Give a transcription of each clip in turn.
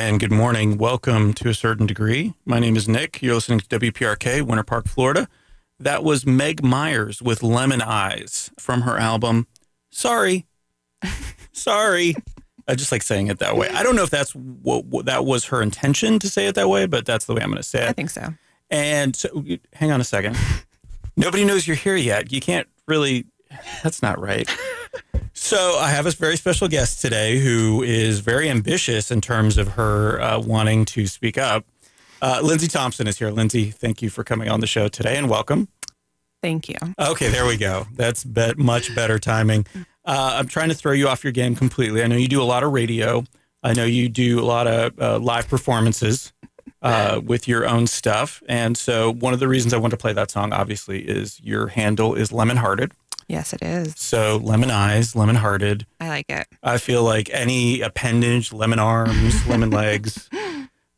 And good morning. Welcome to a certain degree. My name is Nick. You're listening to WPRK, Winter Park, Florida. That was Meg Myers with Lemon Eyes from her album. Sorry. Sorry. I just like saying it that way. I don't know if that's what, what that was her intention to say it that way, but that's the way I'm going to say it. I think so. And so, hang on a second. Nobody knows you're here yet. You can't really. That's not right. So I have a very special guest today who is very ambitious in terms of her uh, wanting to speak up. Uh, Lindsay Thompson is here. Lindsay, thank you for coming on the show today and welcome. Thank you. Okay, there we go. That's be- much better timing. Uh, I'm trying to throw you off your game completely. I know you do a lot of radio. I know you do a lot of uh, live performances uh, with your own stuff. And so one of the reasons I want to play that song, obviously, is your handle is Lemon Hearted. Yes, it is. So lemon eyes, lemon hearted. I like it. I feel like any appendage, lemon arms, lemon legs,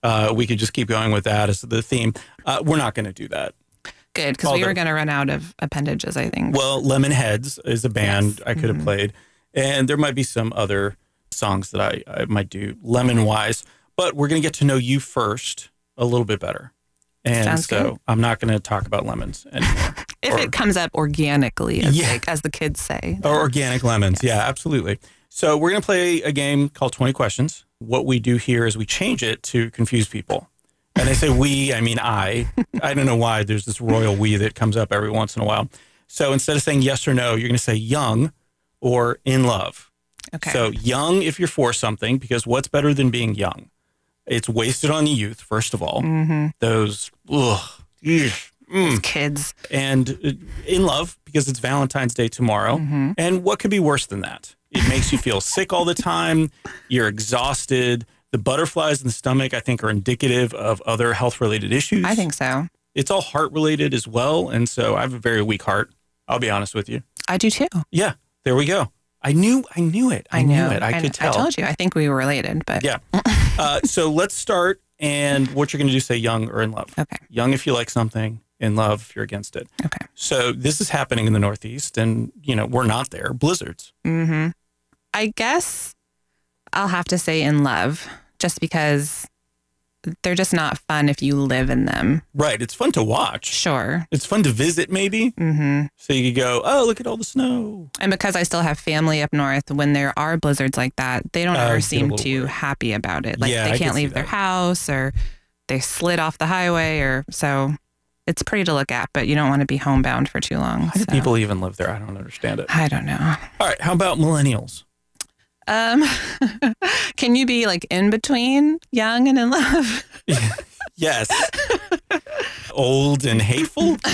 uh, we could just keep going with that as the theme. Uh, we're not going to do that. Good, because we were going to run out of appendages, I think. Well, Lemonheads is a band Yes. I could have Mhm. played, and there might be some other songs that I, I might do lemon wise, but we're going to get to know you first a little bit better. And Sounds so good. I'm not going to talk about lemons anymore. if or- it comes up organically, as, Yeah. like, as the kids say. or organic lemons. Yeah, absolutely. So we're going to play a game called 20 Questions. What we do here is we change it to confuse people. And I say we, I mean I. I don't know why there's this royal we that comes up every once in a while. So instead of saying yes or no, you're going to say young or in love. Okay. So young if you're for something, because what's better than being young? It's wasted on the youth, first of all. hmm Those, ugh, eesh, mm. Kids. and uh, in love because it's Valentine's Day tomorrow. Mhm. And what could be worse than that? It makes you feel sick all the time. You're exhausted. The butterflies in the stomach, I think, are indicative of other health related issues. I think so. it's all heart related as well. And so I have a very weak heart. I'll be honest with you. I do too. Yeah, there we go. I knew, I knew it. I, knew know. it. I, could tell. I told you. I think we were related, but Yeah. uh, so let's start. And what you're going to do, say young or in love. okay. Young if you like something, in love if you're against it. Okay. So this is happening in the Northeast, and you know we're not there. Blizzards. Mm-hmm. I guess I'll have to say in love, just because they're just not fun if you live in them. Right. It's fun to watch. Sure. It's fun to visit, maybe. Mm-hmm. So you could go, oh, look at all the snow. And because I still have family up north, when there are blizzards like that, they don't Uh, ever seem too worried. happy about it. Like Yeah, they can can't see leave their house or they slid off the highway or so. It's pretty to look at, but you don't want to be homebound for too long. Why do people even live there? I don't understand it. I don't know. All right. How about millennials? Um, can you be like in between young and in love? yes. Old and hateful.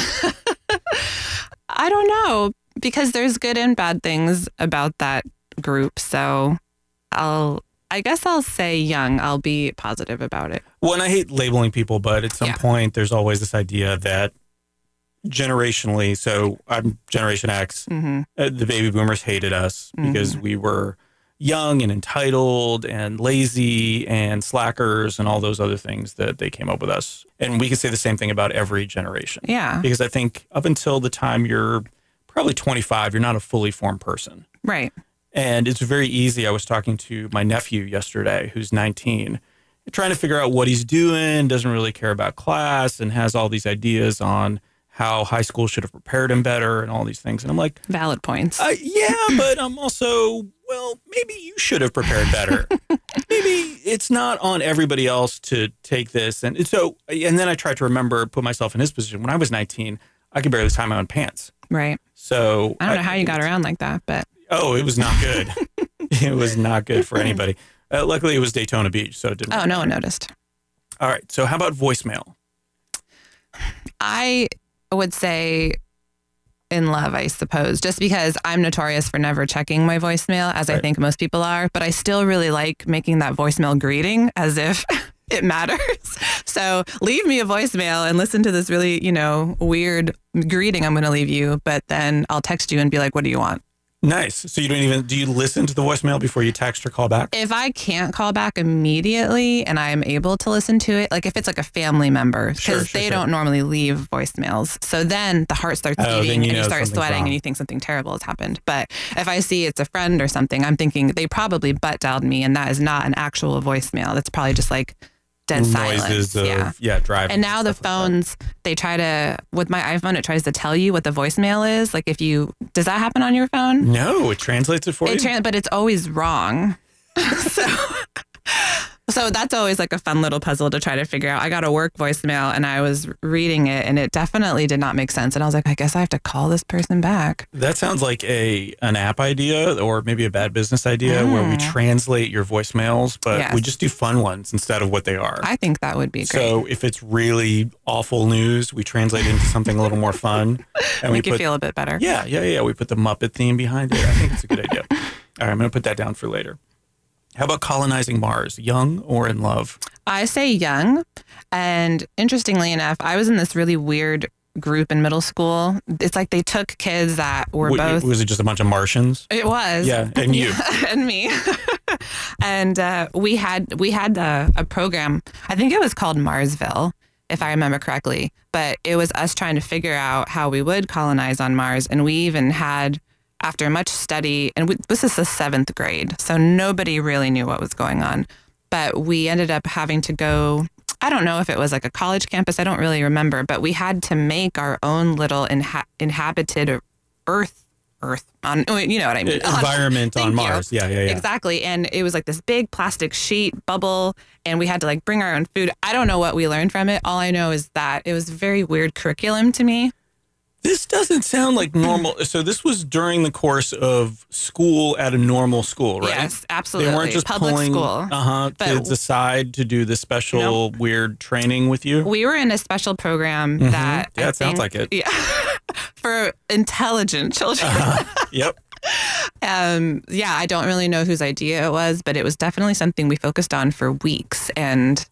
I don't know because there's good and bad things about that group. So I'll, I guess I'll say young. I'll be positive about it. Well, and I hate labeling people, but at some Yeah. point, there's always this idea that generationally, so I'm Generation X, hmm uh, the baby boomers hated us because we were young and entitled and lazy and slackers and all those other things that they came up with us. And we can say the same thing about every generation. Yeah. Because I think up until the time you're probably 25, you're not a fully formed person. Right. And it's very easy. I was talking to my nephew yesterday, who's 19, trying to figure out what he's doing, doesn't really care about class, and has all these ideas on how high school should have prepared him better and all these things. And I'm like, Valid points. uh, yeah, but I'm also, well, maybe you should have prepared better. maybe it's not on everybody else to take this. And so, and then I tried to remember, put myself in his position. When I was 19, I could barely tie my own pants. right. So I don't know how you got around like that, but Oh, it was not good. it was not good for anybody. Uh, luckily, it was Daytona Beach, so it didn't. oh, no one noticed. All right. So, how about voicemail? I would say in love, I suppose, just because I'm notorious for never checking my voicemail, as I think most people are, but I still really like making that voicemail greeting as if it matters. So leave me a voicemail and listen to this really, you know, weird greeting I'm going to leave you, but then I'll text you and be like, what do you want? Nice. So you don't even do you listen to the voicemail before you text or call back? If I can't call back immediately and I'm able to listen to it, like if it's like a family member, because Sure, sure, they sure. don't normally leave voicemails. So then the heart starts Oh, beating you and you start sweating wrong. and you think something terrible has happened. But if I see it's a friend or something, I'm thinking they probably butt dialed me and that is not an actual voicemail. That's probably just like dead Noises silence. of yeah. yeah, driving. And now the stuff like phones, they try to, with my iPhone, it tries to tell you what the voicemail is. Like if you, does that happen on your phone? No, it translates it for It you. but it's always wrong. so, so that's always like a fun little puzzle to try to figure out. I got a work voicemail and I was reading it and it definitely did not make sense. And I was like, I guess I have to call this person back. that sounds like a an app idea or maybe a bad business idea where we translate your voicemails, but we Mm. Just do fun ones instead of what they are. I think that would be great. So if it's really awful news, we translate it into something a little more fun, and we Make you put feel a bit better. yeah, yeah, yeah. We put the Muppet theme behind it. I think it's a good idea. All right, I'm going to put that down for later. How about colonizing Mars? Young or in love? I say young. And interestingly enough, I was in this really weird group in middle school. It's like they took kids that were both Was it just a bunch of Martians? It was. Yeah, and you. and me. and uh, we had we had a, a program. I think it was called Marsville, if I remember correctly. But it was us trying to figure out how we would colonize on Mars, and we even had. After much study, and we, this is the seventh grade, so nobody really knew what was going on. But we ended up having to go I don't know if it was like a college campus. I don't really remember, but we had to make our own little inha- inhabited Earth, Earth on, oh, you know what I mean environment on you. Mars. Yeah, yeah, yeah. Exactly. And it was like this big plastic sheet bubble, and we had to like bring our own food. I don't know what we learned from it. All I know is that it was very weird curriculum to me. This doesn't sound like normal. So this was during the course of school at a normal school, right? Yes, absolutely. They weren't just Public pulling school. uh-huh, kids aside to do the special weird training with you. We were in a special program that Mm-hmm. Yeah, I it sounds think- like it. Yeah, for intelligent children. Yep. um, yeah, I don't really know whose idea it was, but it was definitely something we focused on for weeks. And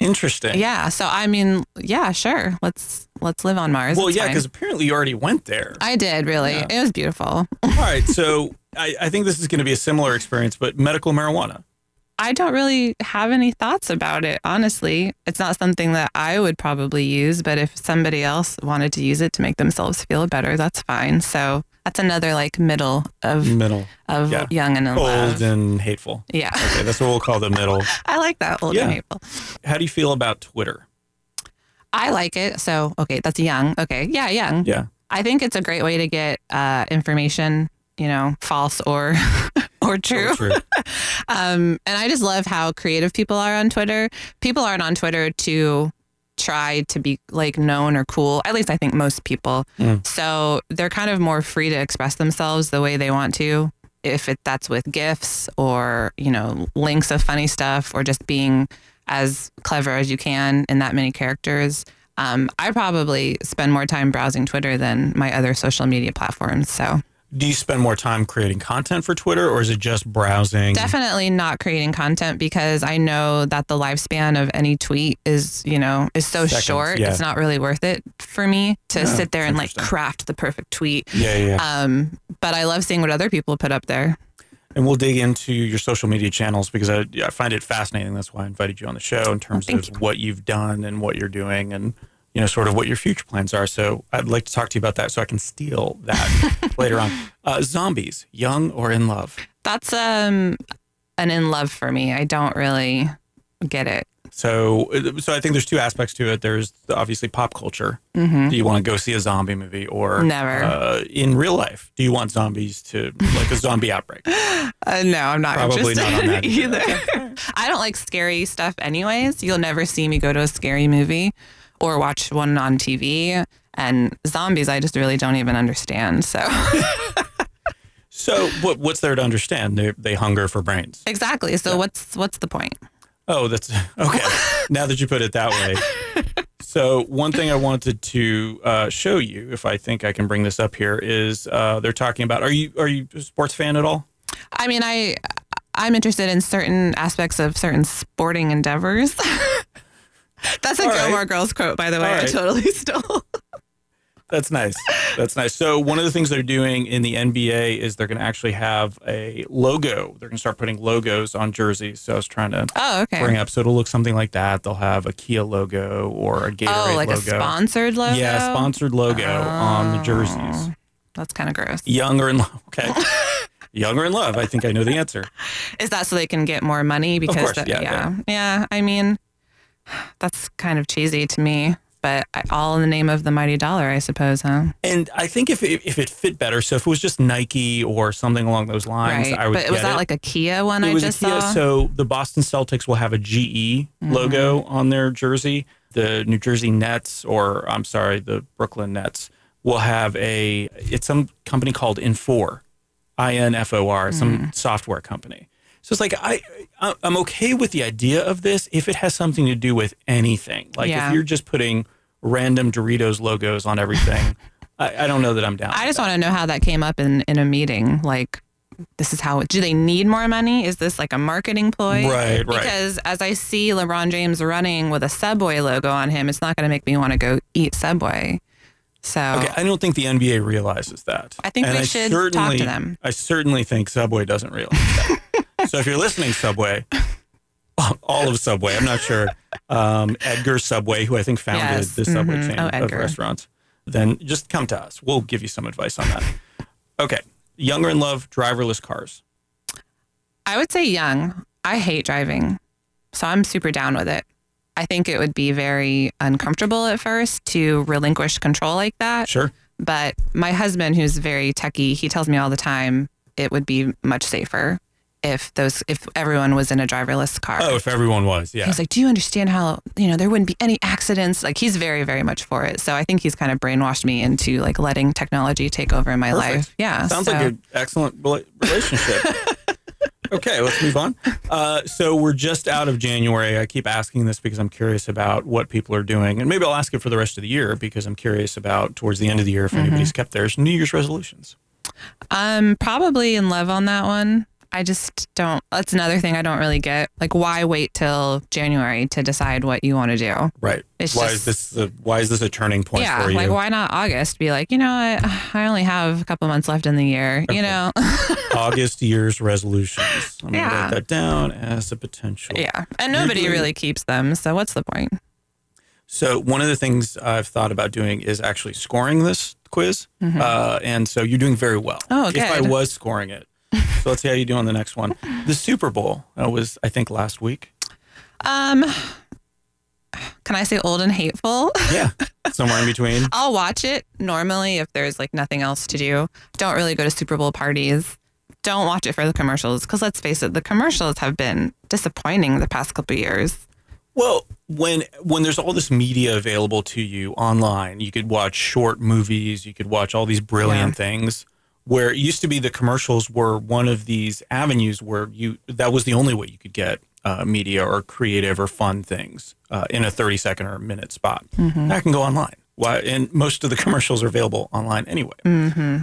Interesting. yeah, so I mean, yeah, sure, let's let's live on Mars. Well, It's yeah, because apparently you already went there. I did really. Yeah. It was beautiful. All right. So I, I think this is going to be a similar experience, but medical marijuana. I don't really have any thoughts about it, honestly. It's not something that I would probably use, but if somebody else wanted to use it to make themselves feel better, that's fine. So that's another like middle of Middle. of Yeah. young and Old love. and hateful. yeah. Okay, that's what we'll call the middle. I like that old Yeah. and hateful. How do you feel about Twitter? I like it. So okay, that's young. Okay. Yeah, young. Yeah. I think it's a great way to get uh, information, you know, false or or true. True. Um, and I just love how creative people are on Twitter. People aren't on Twitter to try to be like known or cool. At least I think most people. Mm. So they're kind of more free to express themselves the way they want to. If it that's with gifs or you know links of funny stuff or just being as clever as you can in that many characters. Um, I probably spend more time browsing Twitter than my other social media platforms. So Do you spend more time creating content for Twitter or is it just browsing? Definitely not creating content because I know that the lifespan of any tweet is, you know, is so Seconds, short. yeah. It's not really worth it for me to Yeah, sit there and like craft the perfect tweet. Yeah, yeah. Um, but I love seeing what other people put up there. and we'll dig into your social media channels because I, I find it fascinating. That's why I invited you on the show in terms thank of what you've done and what you're doing and, you know, sort of what your future plans are. So I'd like to talk to you about that so I can steal that later on. Uh, zombies, young or in love? That's um an in love for me. I don't really get it. So, so I think there's two aspects to it. There's obviously pop culture. hmm Do you want to go see a zombie movie or Never. uh, in real life? Do you want zombies to like a zombie outbreak? Uh, no, I'm not Probably not on that either. either. I don't like scary stuff anyways. You'll never see me go to a scary movie or watch one on TV. And zombies, I just really don't even understand. So So, what, what's there to understand? They they hunger for brains. exactly. So what's what's the point? Oh, that's okay. now that you put it that way. So, one thing I wanted to uh, show you, if I think I can bring this up here, is uh, they're talking about. Are you are you a sports fan at all? I mean, I I'm interested in certain aspects of certain sporting endeavors. That's a All right. Gilmore Girls quote, by the way. All I totally stole. That's nice. That's nice. So one of the things they're doing in the NBA is they're going to actually have a logo. They're going to start putting logos on jerseys. So I was trying to Oh, okay. bring up. So it'll look something like that. They'll have a Kia logo or a oh, Gatorade logo. oh, like logo. a sponsored logo. Yeah, sponsored logo on the oh, jerseys. Oh, That's kind of gross. Younger in love? Okay. Younger in love? I think I know the answer. Is that so they can get more money? Because course, the- yeah, yeah, yeah. I mean, that's kind of cheesy to me, but I- all in the name of the mighty dollar, I suppose, huh? And I think if it, if it fit better, so if it was just Nike or something along those lines, right. I would. but was that it. like a Kia one it I was just a Kia, saw? so the Boston Celtics will have a GE logo Mm-hmm. on their jersey. The New Jersey Nets, or I'm sorry, the Brooklyn Nets, will have a. It's some company called Infor, I N F O R, some software company. So it's like I, I I'm okay with the idea of this if it has something to do with anything. Like Yeah. if you're just putting random Doritos logos on everything, I, I don't know that I'm down. I just want to know how that came up in, in a meeting. Like, this is how, do they need more money? Is this like a marketing ploy? Right, right. Because as I see LeBron James running with a Subway logo on him, it's not going to make me want to go eat Subway. So, Okay, I don't think the NBA realizes that. I think we should talk to them. I certainly think Subway doesn't realize that. so if you're listening, Subway, all of Subway, I'm not sure, um, Edgar Subway, who I think founded Yes, the Subway mhm. chain Oh, of restaurants, then just come to us. We'll give you some advice on that. Okay, younger in love, driverless cars. I would say young. I hate driving. So I'm super down with it. I think it would be very uncomfortable at first to relinquish control like that. Sure. But my husband, who's very techie, he tells me all the time it would be much safer if those if everyone was in a driverless car. Oh, if everyone was, yeah. He's like, "Do you understand how you know there wouldn't be any accidents?" Like he's very, very much for it. So I think he's kind of brainwashed me into like letting technology take over in my Perfect. life. Yeah, Sounds so- like an excellent relationship. okay, let's move on. Uh, so we're just out of January. I keep asking this because I'm curious about what people are doing, and maybe I'll ask it for the rest of the year because I'm curious about towards the end of the year if Mm-hmm. anybody's kept theirs. New Year's resolutions. I'm probably in love on that one. I just don't. That's another thing I don't really get. Like, why wait till January to decide what you want to do? Right. It's why just- is this? A, why is this a turning point yeah, for you? like why not August? Be like, you know what? I only have a couple months left in the year. You know? August year's resolutions. I'm gonna Yeah. write that down as a potential. yeah, and nobody Usually- really keeps them. So what's the point? So one of the things I've thought about doing is actually scoring this quiz, uh, and so you're doing very well. Mm-hmm. Oh, If I was scoring it, so let's see how you do on the next one. The Super Bowl uh, was, I think, last week. Um, can I say old and hateful? Yeah, somewhere in between. I'll watch it normally if there's like nothing else to do. Don't really go to Super Bowl parties. Don't watch it for the commercials because let's face it, the commercials have been disappointing the past couple years. Well, when when there's all this media available to you online, you could watch short movies, you could watch all these brilliant things. Where it used to be the commercials were one of these avenues where you that was the only way you could get uh, media or creative or fun things uh, in a 30 second or a minute spot. That can go online. Why? And most of the commercials are available online anyway.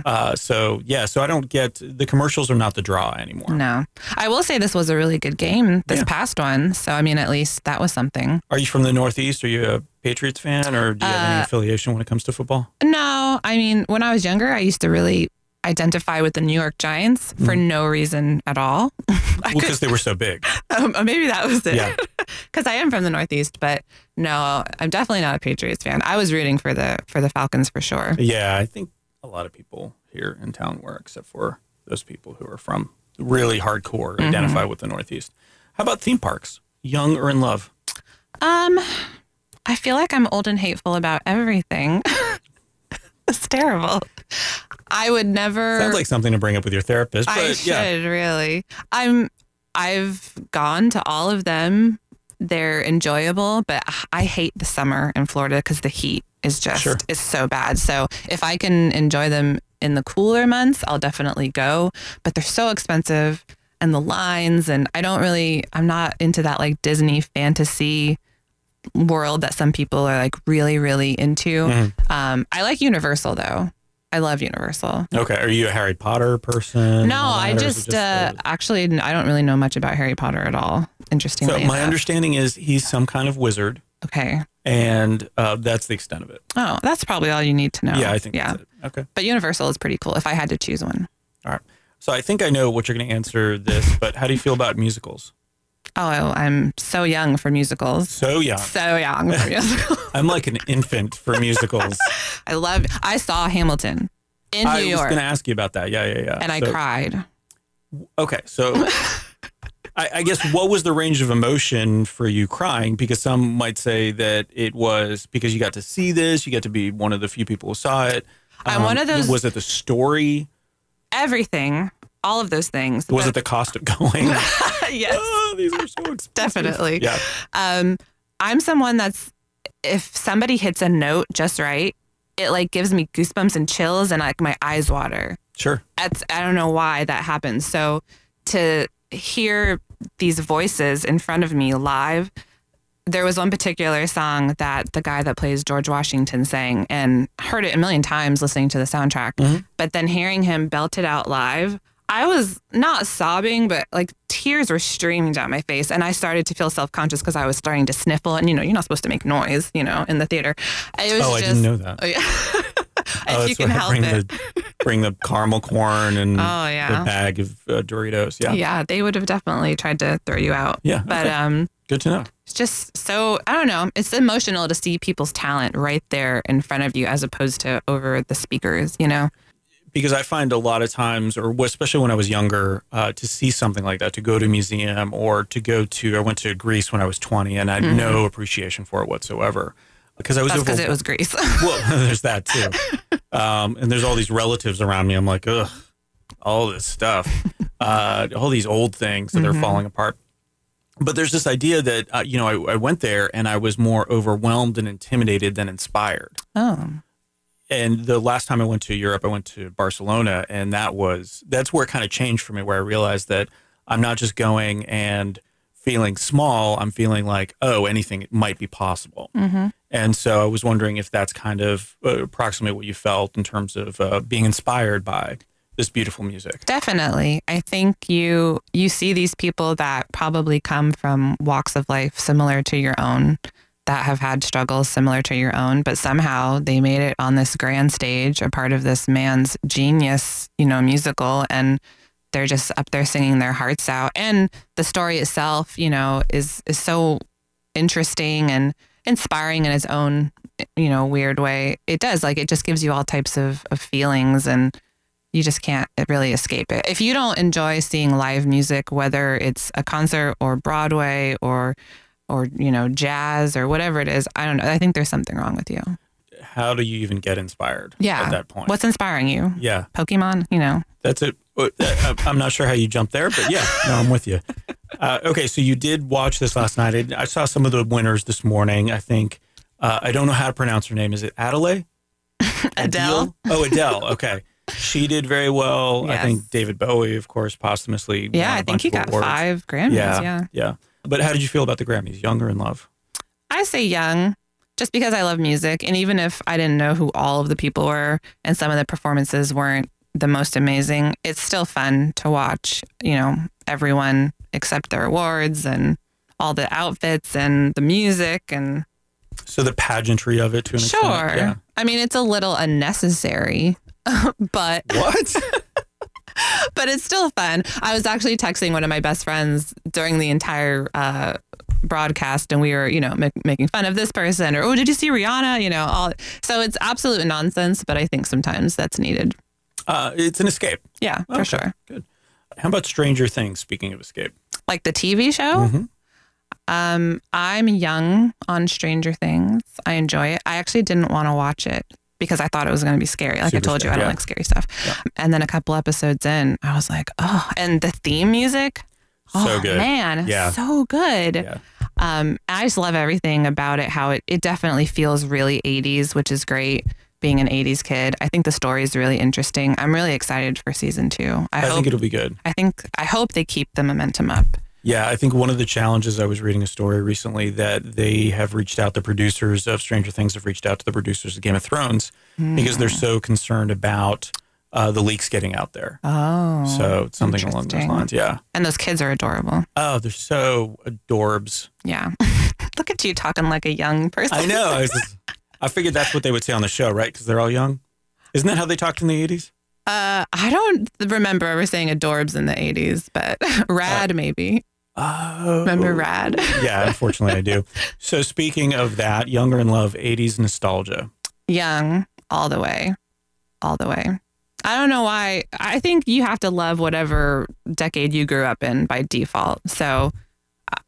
Uh, so yeah, so I don't get the commercials are not the draw anymore. No, I will say this was a really good game, this Yeah. past one. So, I mean, at least that was something. Are you from the Northeast? Are you a Patriots fan, or do you have any Uh, affiliation when it comes to football? No, I mean, when I was younger, I used to really identify with the New York Giants for no reason at all. I Well, because they were so big. Um, maybe that was it. Yeah. Because I am from the Northeast, but no, I'm definitely not a Patriots fan. I was rooting for the for the Falcons for sure. Yeah, I think a lot of people here in town were, except for those people who are from really hardcore Mm-hmm. identify with the Northeast. How about theme parks? Young or in love? Um, I feel like I'm old and hateful about everything. it's terrible. I would never. Sounds like something to bring up with your therapist. But I should yeah, really. I'm. I've gone to all of them. They're enjoyable, but I hate the summer in Florida because the heat is just Sure. is so bad. So if I can enjoy them in the cooler months, I'll definitely go. But they're so expensive, and the lines, and I don't really. I'm not into that like Disney fantasy world that some people are like really really into. Mm-hmm. Um, I like Universal though. I love Universal. okay. Are you a Harry Potter person? No, I that, or is it just, uh, actually I don't really know much about Harry Potter at all. Interestingly, so my enough. understanding is he's some kind of wizard Okay. and uh, that's the extent of it. Oh, that's probably all you need to know. Yeah, I think Yeah. that's it. Okay. But Universal is pretty cool if I had to choose one. All right. So I think I know what you're going to answer this, but how do you feel about musicals? Oh, I'm so young for musicals. So young. So young for musicals. I'm like an infant for musicals. I love. I saw Hamilton in I New York. I was going to ask you about that. Yeah, yeah, yeah. and I cried. Okay, so I, I guess what was the range of emotion for you crying? Because some might say that it was because you got to see this, you got to be one of the few people who saw it. Um, I'm one of those- Was it the story? Everything, all of those things. Was But- it the cost of going? yes, oh, these are so expensive. definitely. Yeah. Um, I'm someone that's if somebody hits a note just right, it like gives me goosebumps and chills, and like my eyes water. Sure. That's I don't know why that happens. So to hear these voices in front of me live, there was one particular song that the guy that plays George Washington sang, and heard it a million times listening to the soundtrack. But then hearing him belt it out live, I was not sobbing, but like tears were streaming down my face, and I started to feel self conscious because I was starting to sniffle, and you know you're not supposed to make noise, you know, in the theater. It was Oh, I didn't know that. Oh, yeah. oh, you can help bring it. The, bring the caramel corn and Oh, yeah. the bag of uh, Doritos. Yeah. yeah, they would have definitely tried to throw you out. Yeah, But okay. um Good to know. it's just so I don't know, it's emotional to see people's talent right there in front of you as opposed to over the speakers, you know. Because I find a lot of times, or especially when I was younger, uh, to see something like that, to go to a museum or to go to, I went to Greece when I was 20 and I had no appreciation for it whatsoever because I was Mm-hmm. Because it was Greece. well, there's that too. Um, and there's all these relatives around me. I'm like, ugh, all this stuff, uh, all these old things that Mm-hmm. are falling apart. But there's this idea that, uh, you know, I, I went there and I was more overwhelmed and intimidated than inspired oh. And the last time I went to Europe, I went to Barcelona, and that was that's where it kind of changed for me, where I realized that I'm not just going and feeling small. I'm feeling like, oh, anything might be possible. Mm-hmm. And so I was wondering if that's kind of uh, approximately what you felt in terms of uh, being inspired by this beautiful music. Definitely. I think you you see these people that probably come from walks of life similar to your own that have had struggles similar to your own, but somehow they made it on this grand stage, a part of this man's genius, you know, musical and they're just up there singing their hearts out. And the story itself, you know, is is so interesting and inspiring in its own, you know, weird way. It does. Like it just gives you all types of, of feelings and you just can't really escape it. If you don't enjoy seeing live music, whether it's a concert or Broadway or or you know jazz or whatever it is, I don't know. I think there's something wrong with you. How do you even get inspired Yeah. at that point? What's inspiring you? yeah, Pokemon, you know. that's it. Uh, I- I'm not sure how you jumped there, but yeah, no, I'm with you. Uh, okay, so you did watch this last night. I, saw some of the winners this morning. I think uh, I don't know how to pronounce her name. Is it Adelaide? Adele? Oh, Adele. Okay, she did very well. I think David Bowie, of course, posthumously. Yeah, I think he got awards. five Grammys. Yeah, yeah. yeah. But how did you feel about the Grammys? Young or in love? I say young just because I love music. And even if I didn't know who all of the people were and some of the performances weren't the most amazing, it's still fun to watch, you know, everyone accept their awards and all the outfits and the music and So the pageantry of it to an sure. extent. Yeah. I mean, it's a little unnecessary, but What? but it's still fun. I was actually texting one of my best friends during the entire uh, broadcast, and we were, you know, ma- making fun of this person, or oh, did you see Rihanna? You know, all. So it's absolute nonsense, but I think sometimes that's needed. uh, it's an escape. Yeah, for sure. Good. How about Stranger Things? Speaking of escape. Like the TV show. Mhm. Um, I'm young on Stranger Things. I enjoy it. I actually didn't want to watch it because I thought it was going to be scary. Like Super I told you, I don't yeah. like scary stuff. Yeah. And then a couple episodes in, I was like, oh, and the theme music. So oh, good. man, Yeah. so good. Yeah. Um, I just love everything about it. How it it definitely feels really 80s, which is great. Being an 80s kid, I think the story is really interesting. I'm really excited for season two. I, I, hope. think it'll be good. I think I hope they keep the momentum up. Yeah, I think one of the challenges I was reading a story recently that they have reached out, the producers of Stranger Things have reached out to the producers of Game of Thrones because they're so concerned about uh, the leaks getting out there. Oh, so it's something along those lines. Yeah. And those kids are adorable. Oh, they're so adorbs. Yeah. Look at you talking like a young person. I know. I, just- I figured that's what they would say on the show, right? Because they're all young. Isn't that how they talked in the 80s? Uh, I don't remember ever saying adorbs in the 80s, but rad maybe. Oh. Remember rad? yeah, unfortunately, I do. So, speaking of that, Younger in Love, 80s nostalgia. Young, all the way. All the way. I don't know why. I think you have to love whatever decade you grew up in by default. So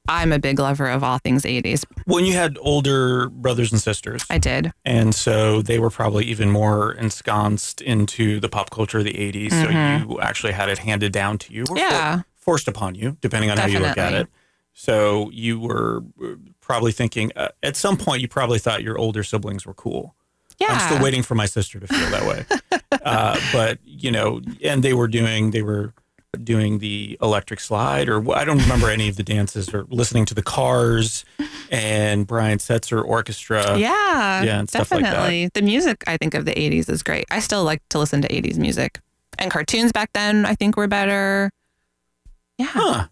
I'm a big lover of all things 80s. When you had older brothers and sisters, I did. and so they were probably even more ensconced into the pop culture of the 80s. So, you actually had it handed down to you. or Mm-hmm. Yeah. Forced upon you, depending on how you look at it. So you were uh, probably thinking uh, at some point you probably thought your older siblings were cool. Yeah. I'm still waiting for my sister to feel that way. uh, but you know, and they were doing they were doing the electric slide or I don't remember any of the dances or listening to the Cars and Brian Setzer Orchestra. Yeah. yeah, stuff like that. definitely. The music, I think, of the 80s is great. I still like to listen to 80s music. And cartoons back then, I think, were better. Yeah. Huh.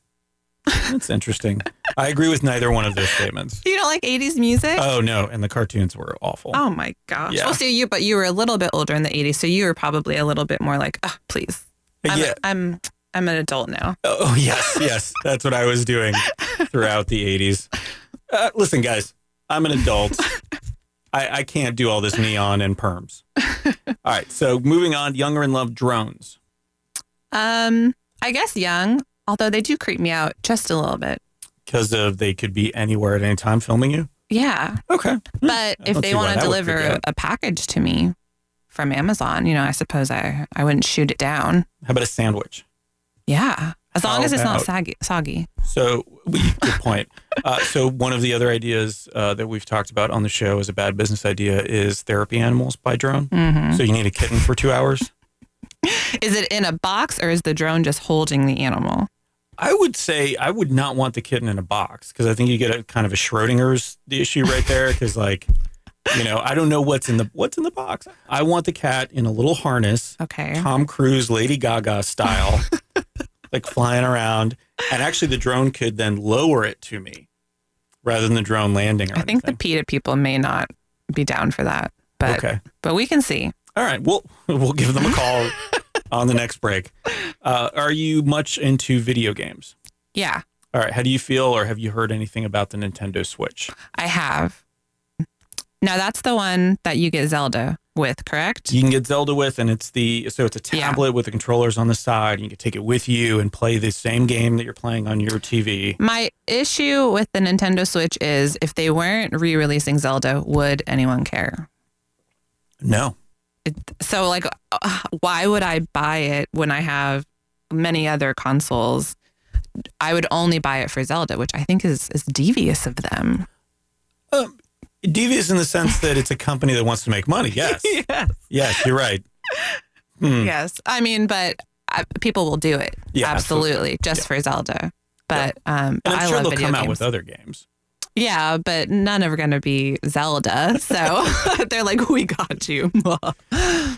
That's interesting. I agree with neither one of those statements. You don't like 80s music? Oh no, and the cartoons were awful. oh my gosh. Yeah. Well, see, you, but you were a little bit older in the 80s, so you were probably a little bit more like, oh, please. I'm, yeah. I'm, I'm an adult now. Oh yes, yes, that's what I was doing throughout the '80s. Uh, listen, guys, I'm an adult. I, I can't do all this neon and perms. All right, so moving on. Younger in love drones. Um, I guess young, although they do creep me out just a little bit. because of they could be anywhere at any time filming you. Yeah. Okay, But if they want to that would freak deliver a package to me from Amazon, you know, I suppose I, I wouldn't shoot it down. how about a sandwich? Yeah. As long How as it's not saggy, soggy. So, good point. Uh, so, one of the other ideas uh, that we've talked about on the show as a bad business idea is therapy animals by drone. hmm So, you need a kitten for two hours. Is it in a box or is the drone just holding the animal? I would say I would not want the kitten in a box because I think you get a kind of a Schrodinger's issue right there. Because like, you know, I don't know what's in the what's in the box. I want the cat in a little harness, Okay. Tom Cruise, Lady Gaga style, like flying around. And actually, the drone could then lower it to me rather than the drone landing I think the. PETA people may not be down for that, but okay. but we can see. All right. We'll we'll give them a call on the next break. Uh, are you much into video games? Yeah, All right. How do you feel, or have you heard anything about the Nintendo Switch? I have. Now that's the one that you get Zelda with, correct? you can get Zelda with, and it's the so it's a Yeah. tablet with the controllers on the side. And You can take it with you and play the same game that you're playing on your TV. My issue with the Nintendo Switch is if they weren't re-releasing Zelda, would anyone care? No, So like, why would I buy it when I have many other consoles? I would only buy it for Zelda, which I think is is devious of them. devious in the sense that it's a company that wants to make money. Yes, yes. yes, you're right. Hmm. Yes. I mean, but uh, people will do it. Yeah, absolutely, absolutely. just for Zelda. But um, And I'm I sure love they'll video come games. out with other games. Yeah, but none are going to be Zelda. So they're like, we got you. All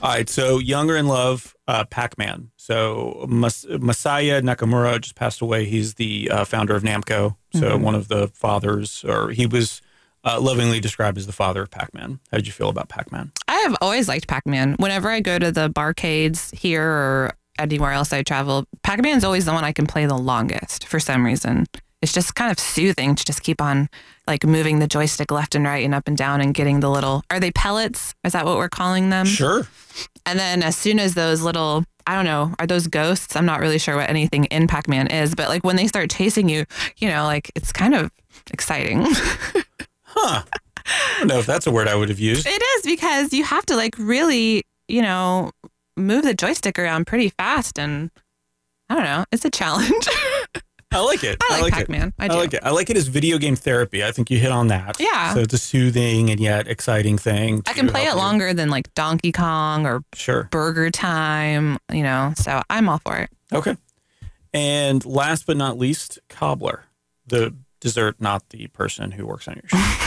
right, so Younger in Love, uh, Pac-Man. So Mas- Masaya Nakamura just passed away. He's the uh, founder of Namco. So Mm-hmm. one of the fathers, or he was uh, lovingly described as the father of Pac-Man. How did you feel about Pac-Man? I have always liked Pac Man. Whenever I go to the barcades here or anywhere else I travel, Pac Man's always the one I can play the longest for some reason. It's just kind of soothing to just keep on like moving the joystick left and right and up and down and getting the little are they pellets? Is that what we're calling them? Sure. And then as soon as those little I don't know, are those ghosts? I'm not really sure what anything in Pac Man is, but like when they start chasing you, you know, like it's kind of exciting. Huh. I don't know if that's a word I would have used. It is because you have to like really, you know, move the joystick around pretty fast and I don't know, it's a challenge. I like it. I like it. Pac-Man. I I, like it. I like it as video game therapy. I think you hit on that. Yeah. So it's a soothing and yet exciting thing. I can play it you. longer than like Donkey Kong or Sure. Burger Time, you know, so I'm all for it. Okay. And last but not least, cobbler, the dessert, not the person who works on your show.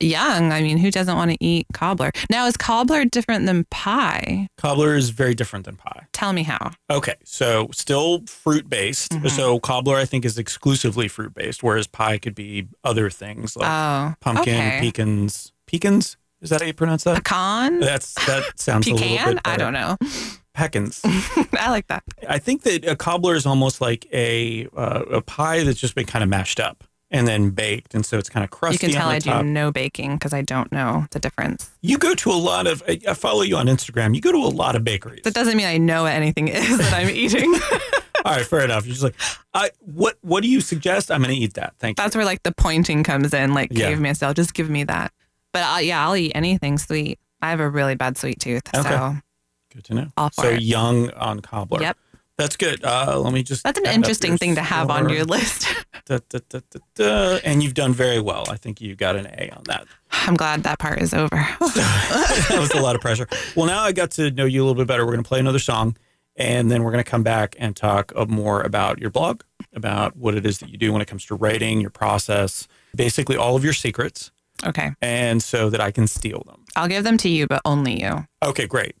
young. I mean, who doesn't want to eat cobbler? Now, is cobbler different than pie? Cobbler is very different than pie. Tell me how. Okay, so still fruit based. Mhm. So cobbler, I think, is exclusively fruit based, whereas pie could be other things like Oh, pumpkin, okay. pecans. Pecans? Is that how you pronounce that? Pecan? That's that sounds a little Pecan? bit. I don't know. Pecans. I like that. I think that a cobbler is almost like a uh, a pie that's just been kind of mashed up and then baked, and so it's kind of crusty You can tell I top. do no baking because I don't know the difference. You go to a lot of. I follow you on Instagram. You go to a lot of bakeries. That doesn't mean I know what anything is that I'm eating. All right, fair enough. You're just like, I what what do you suggest? I'm going to eat that. Thank you. That's where like the pointing comes in, like Yeah. caveman style. Just give me that. But I'll, yeah, I'll eat anything sweet. I have a really bad sweet tooth, Okay. so Good to know. all for So it. young on cobbler. Yep. That's good. Uh, let me just. That's an interesting thing to have on your list. Da, da, da. And you've done very well. I think you got an A on that. I'm glad that part is over. that was a lot of pressure. Well, now I got to know you a little bit better. We're going to play another song, and then we're going to come back and talk more about your blog, about what it is that you do when it comes to writing, your process, basically all of your secrets, okay. and so that I can steal them. I'll give them to you, but only you. Okay, great.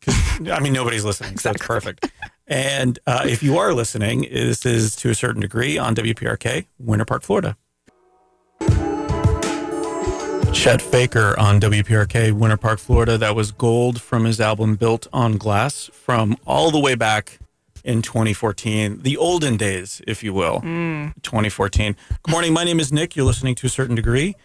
I mean, nobody's listening, so that's perfect. And uh, if you are listening, this is to a certain degree on WPRK, Winter Park, Florida. Chet Faker on WPRK, Winter Park, Florida. That was gold from his album Built on Glass from all the way back in 2014, the olden days, if you will, 2014. Good morning. My name is Nick. You're listening to a certain degree.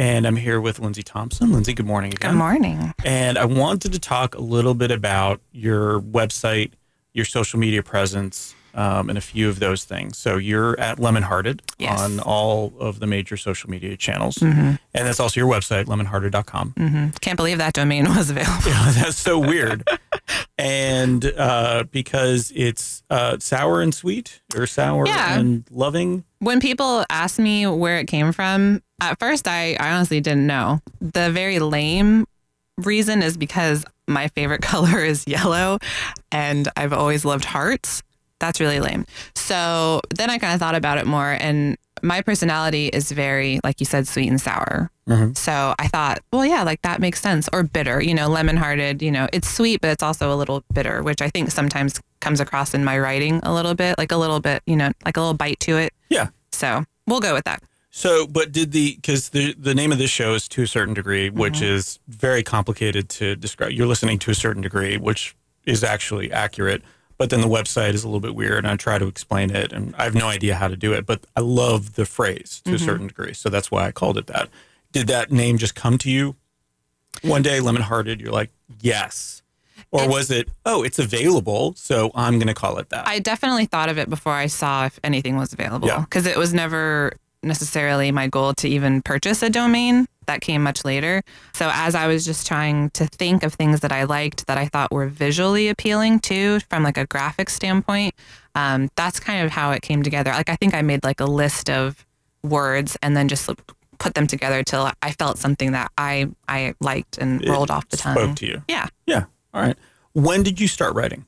And I'm here with Lindsay Thompson. Lindsay, good morning again. Good morning. And I wanted to talk a little bit about your website, your social media presence, um, and a few of those things. So you're at Lemon Hearted Yes. on all of the major social media channels. Mm-hmm. And that's also your website, lemonhearted.com. hmm Can't believe that domain was available. Yeah, that's so weird. and uh, because it's uh, sour and sweet or sour Yeah. and loving. When people ask me where it came from, at first I, I honestly didn't know. The very lame reason is because my favorite color is yellow and I've always loved hearts. That's really lame. So then I kind of thought about it more and my personality is very, like you said, sweet and sour. Mhm. So I thought, well, yeah, like that makes sense. Or bitter, you know, lemon hearted, you know, it's sweet, but it's also a little bitter, which I think sometimes comes across in my writing a little bit, like a little bit, you know, like a little bite to it. Yeah. So we'll go with that. So, but did the because the the name of this show is to a certain degree, which Mm-hmm. is very complicated to describe. You're listening to a certain degree, which is actually accurate, but then the website is a little bit weird, and I try to explain it, and I have no idea how to do it. But I love the phrase Mm-hmm. to a certain degree, so that's why I called it that. Did that name just come to you one day, lemon hearted? You're like, yes. Or It's- was it, oh, it's available, so I'm going to call it that? I definitely thought of it before I saw if anything was available Yeah. because it was never necessarily my goal to even purchase a domain. That came much later. So as I was just trying to think of things that I liked that I thought were visually appealing too, from like a graphic standpoint, um, that's kind of how it came together. Like I think I made like a list of words and then just put them together till I felt something that I I liked and It rolled off the tongue. Spoke to you. Yeah. Yeah. All right. When did you start writing?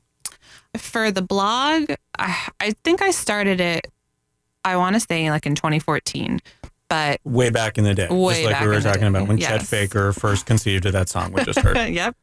for the blog, I, I think I started it, I want to say like in 2014, but way back in the day, Way just like we were talking about when Chet yes. Faker first conceived of that song we just heard. yep.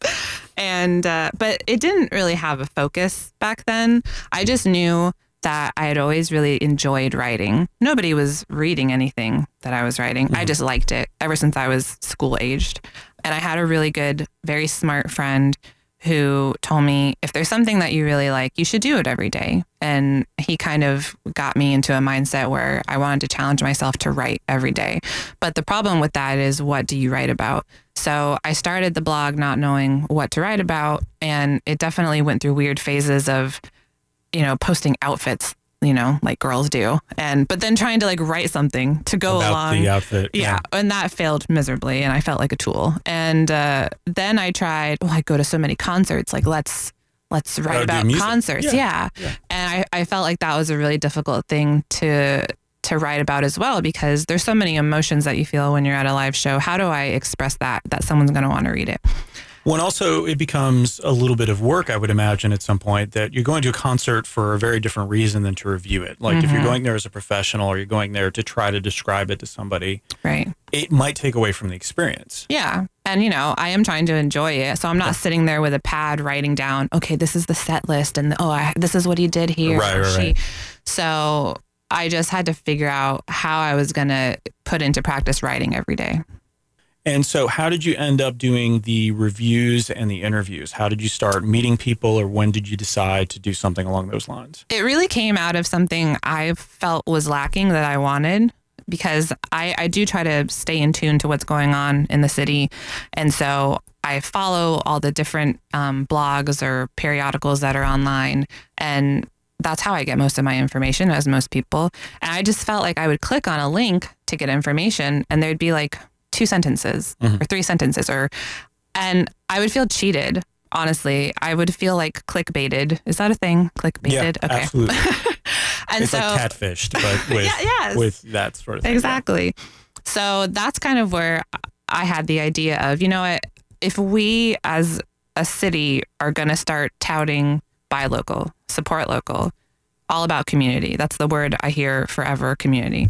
And, uh, but it didn't really have a focus back then. I just knew that I had always really enjoyed writing. Nobody was reading anything that I was writing. I just liked it ever since I was school aged. And I had a really good, very smart friend who told me if there's something that you really like, you should do it every day. And he kind of got me into a mindset where I wanted to challenge myself to write every day. But the problem with that is what do you write about? So I started the blog not knowing what to write about. And it definitely went through weird phases of, you know, posting outfits, you know, like girls do. And, but then trying to like write something to go about along. the outfit. Yeah, and that failed miserably, and I felt like a tool. And uh, then I tried. Oh, I go to so many concerts. Like let's let's write Oh, about concerts. Yeah, Yeah, yeah. and I, I felt like that was a really difficult thing to to write about as well because there's so many emotions that you feel when you're at a live show. How do I express that that someone's going to want to read it? Well, also it becomes a little bit of work, I would imagine, at some point that you're going to a concert for a very different reason than to review it. Like mm-hmm. if you're mm-hmm. going there as a professional or you're going there to try to describe it to somebody, right? It might take away from the experience. Yeah. And, you know, I am trying to enjoy it. So I'm not yeah. sitting there with a pad writing down, okay, this is the set list and, oh, I, this is what he did here. Right, right, right. So I just had to figure out how I was going to put into practice writing every day. And so, how did you end up doing the reviews and the interviews? How did you start meeting people, or when did you decide to do something along those lines? It really came out of something I felt was lacking that I wanted because I, I do try to stay in tune to what's going on in the city. And so I follow all the different um, blogs or periodicals that are online. And that's how I get most of my information, as most people. And I just felt like I would click on a link to get information, and there'd be like two sentences mm-hmm. or three sentences or and I would feel cheated. Honestly, I would feel like clickbaited. Is that a thing? Clickbaited. Yeah, okay. Absolutely. and it's so, like catfished, but with yeah, yes. with that sort of thing. Exactly. So that's kind of where I had the idea of, you know what, if we as a city are going to start touting buy local, support local, all about community. That's the word I hear forever community.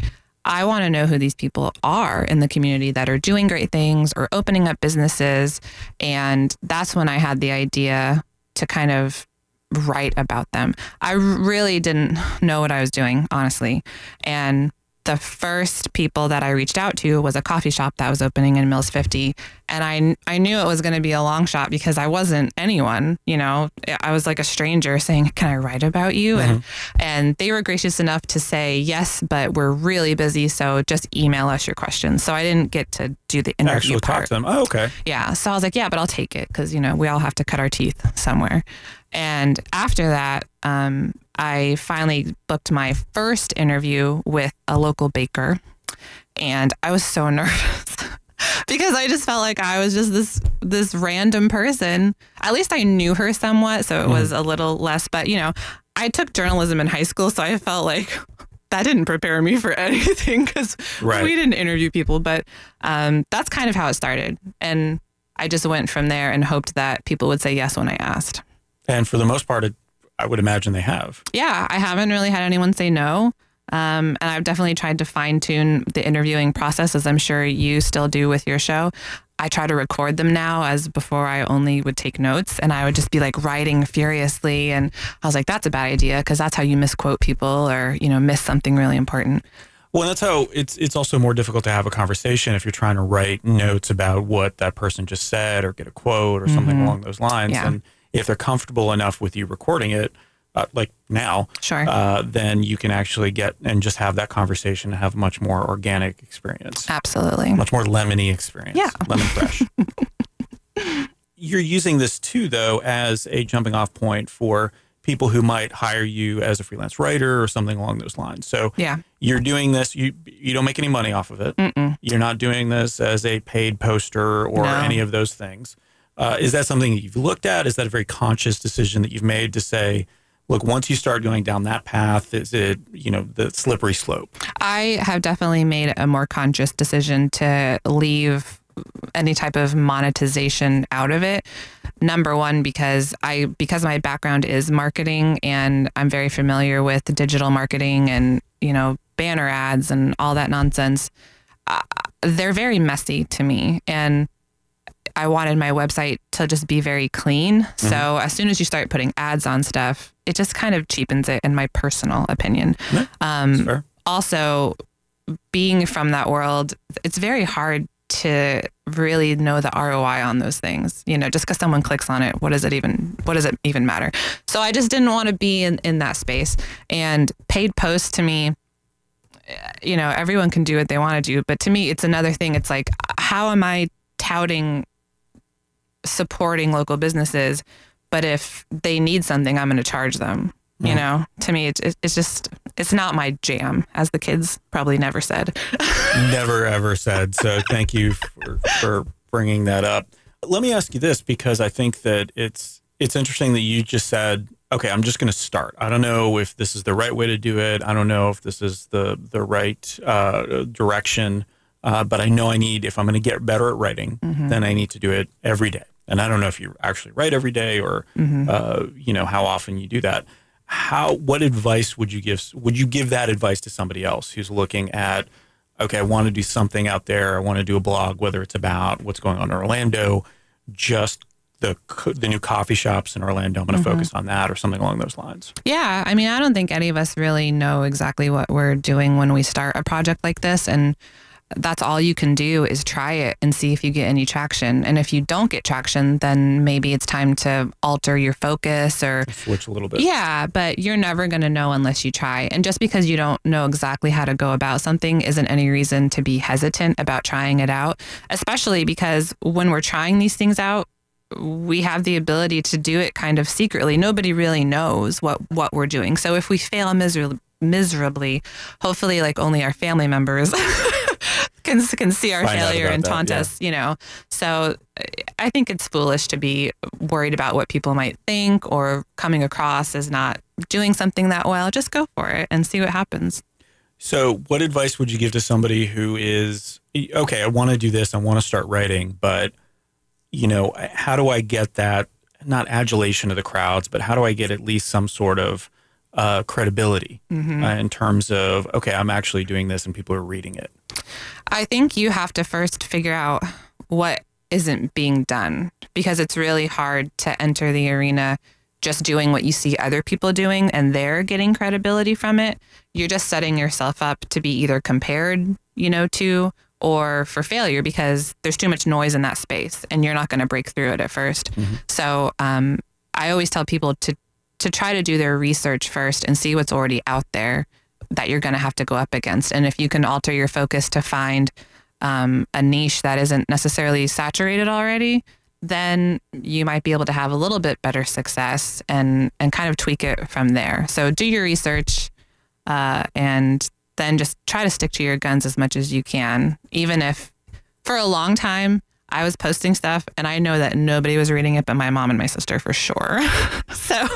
I want to know who these people are in the community that are doing great things or opening up businesses. And that's when I had the idea to kind of write about them. I really didn't know what I was doing, honestly. And the first people that I reached out to was a coffee shop that was opening in Mills 50. And I, I knew it was going to be a long shot because I wasn't anyone, you know, I was like a stranger saying, can I write about you? Mm-hmm. And, and they were gracious enough to say, yes, but we're really busy. So just email us your questions. So I didn't get to do the interview Actually part. talk to them. Oh, okay. Yeah. So I was like, yeah, but I'll take it because, you know, we all have to cut our teeth somewhere. And after that, um, I finally booked my first interview with a local baker. And I was so nervous because I just felt like I was just this this random person. At least I knew her somewhat, so it mm. was a little less. But you know, I took journalism in high school, so I felt like that didn't prepare me for anything because right. we didn't interview people. But um, that's kind of how it started, and I just went from there and hoped that people would say yes when I asked. And for the most part, it, I would imagine they have. Yeah, I haven't really had anyone say no. Um, and I've definitely tried to fine tune the interviewing process, as I'm sure you still do with your show. I try to record them now, as before I only would take notes and I would just be like writing furiously. And I was like, that's a bad idea because that's how you misquote people or, you know, miss something really important. Well, that's how it's it's also more difficult to have a conversation if you're trying to write notes about what that person just said or get a quote or something mm-hmm. along those lines. Yeah. And if they're comfortable enough with you recording it, uh, like now, sure. Uh, then you can actually get and just have that conversation and have a much more organic experience. Absolutely. Much more lemony experience. Yeah. Lemon fresh. You're using this too, though, as a jumping off point for people who might hire you as a freelance writer or something along those lines. So yeah. you're doing this, you you don't make any money off of it. Mm-mm. You're not doing this as a paid poster or no. any of those things. Uh, is that something that you've looked at? Is that a very conscious decision that you've made to say, look, once you start going down that path, is it, you know, the slippery slope? I have definitely made a more conscious decision to leave any type of monetization out of it. Number one, because I because my background is marketing and I'm very familiar with digital marketing and you know banner ads and all that nonsense. Uh, they're very messy to me, and I wanted my website to just be very clean. Mm-hmm. So as soon as you start putting ads on stuff, it just kind of cheapens it, in my personal opinion. Yeah, um, also, being from that world, it's very hard to really know the ROI on those things. You know, just because someone clicks on it, what does it even what does it even matter? So I just didn't want to be in, in that space. And paid posts to me, you know, everyone can do what they want to do. But to me, it's another thing. It's like, how am I touting supporting local businesses, but if they need something, I'm going to charge them. You know, to me, it's, it's just, it's not my jam, as the kids probably never said. never ever said. So thank you for, for bringing that up. Let me ask you this because I think that it's, it's interesting that you just said, okay, I'm just going to start. I don't know if this is the right way to do it. I don't know if this is the, the right uh, direction. Uh, but I know I need, if I'm going to get better at writing, mm-hmm. then I need to do it every day and I don't know if you actually write every day or Mm-hmm. uh, you know how often you do that. How what advice would you give? Would you give that advice to somebody else who's looking at? Okay, I want to do something out there. I want to do a blog, whether it's about what's going on in Orlando, just the the new coffee shops in Orlando. I'm going to Mm-hmm. focus on that or something along those lines. Yeah, I mean, I don't think any of us really know exactly what we're doing when we start a project like this. And that's all you can do is try it and see if you get any traction. And if you don't get traction, then maybe it's time to alter your focus or Switch a little bit. yeah, but you're never going to know unless you try. And just because you don't know exactly how to go about something isn't any reason to be hesitant about trying it out, especially because when we're trying these things out, we have the ability to do it kind of secretly. Nobody really knows what what we're doing. So if we fail miserably miserably, hopefully like only our family members can can see our Find failure and that, taunt yeah. us, you know. So I think it's foolish to be worried about what people might think or coming across as not doing something that well. Just go for it and see what happens. So, what advice would you give to somebody who is okay? I want to do this. I want to start writing, but you know, how do I get that not adulation of the crowds, but how do I get at least some sort of uh, credibility uh, in terms of okay, I'm actually doing this and people are reading it. I think you have to first figure out what isn't being done because it's really hard to enter the arena just doing what you see other people doing and they're getting credibility from it. You're just setting yourself up to be either compared, you know, to or for failure because there's too much noise in that space and you're not going to break through it at 1st So um, I always tell people to to try to do their research first and see what's already out there that you're going to have to go up against. And if you can alter your focus to find um, a niche that isn't necessarily saturated already, then you might be able to have a little bit better success and and kind of tweak it from there. So do your research uh, and then just try to stick to your guns as much as you can, even if for a long time I was posting stuff and I know that nobody was reading it but my mom and my sister for sure. so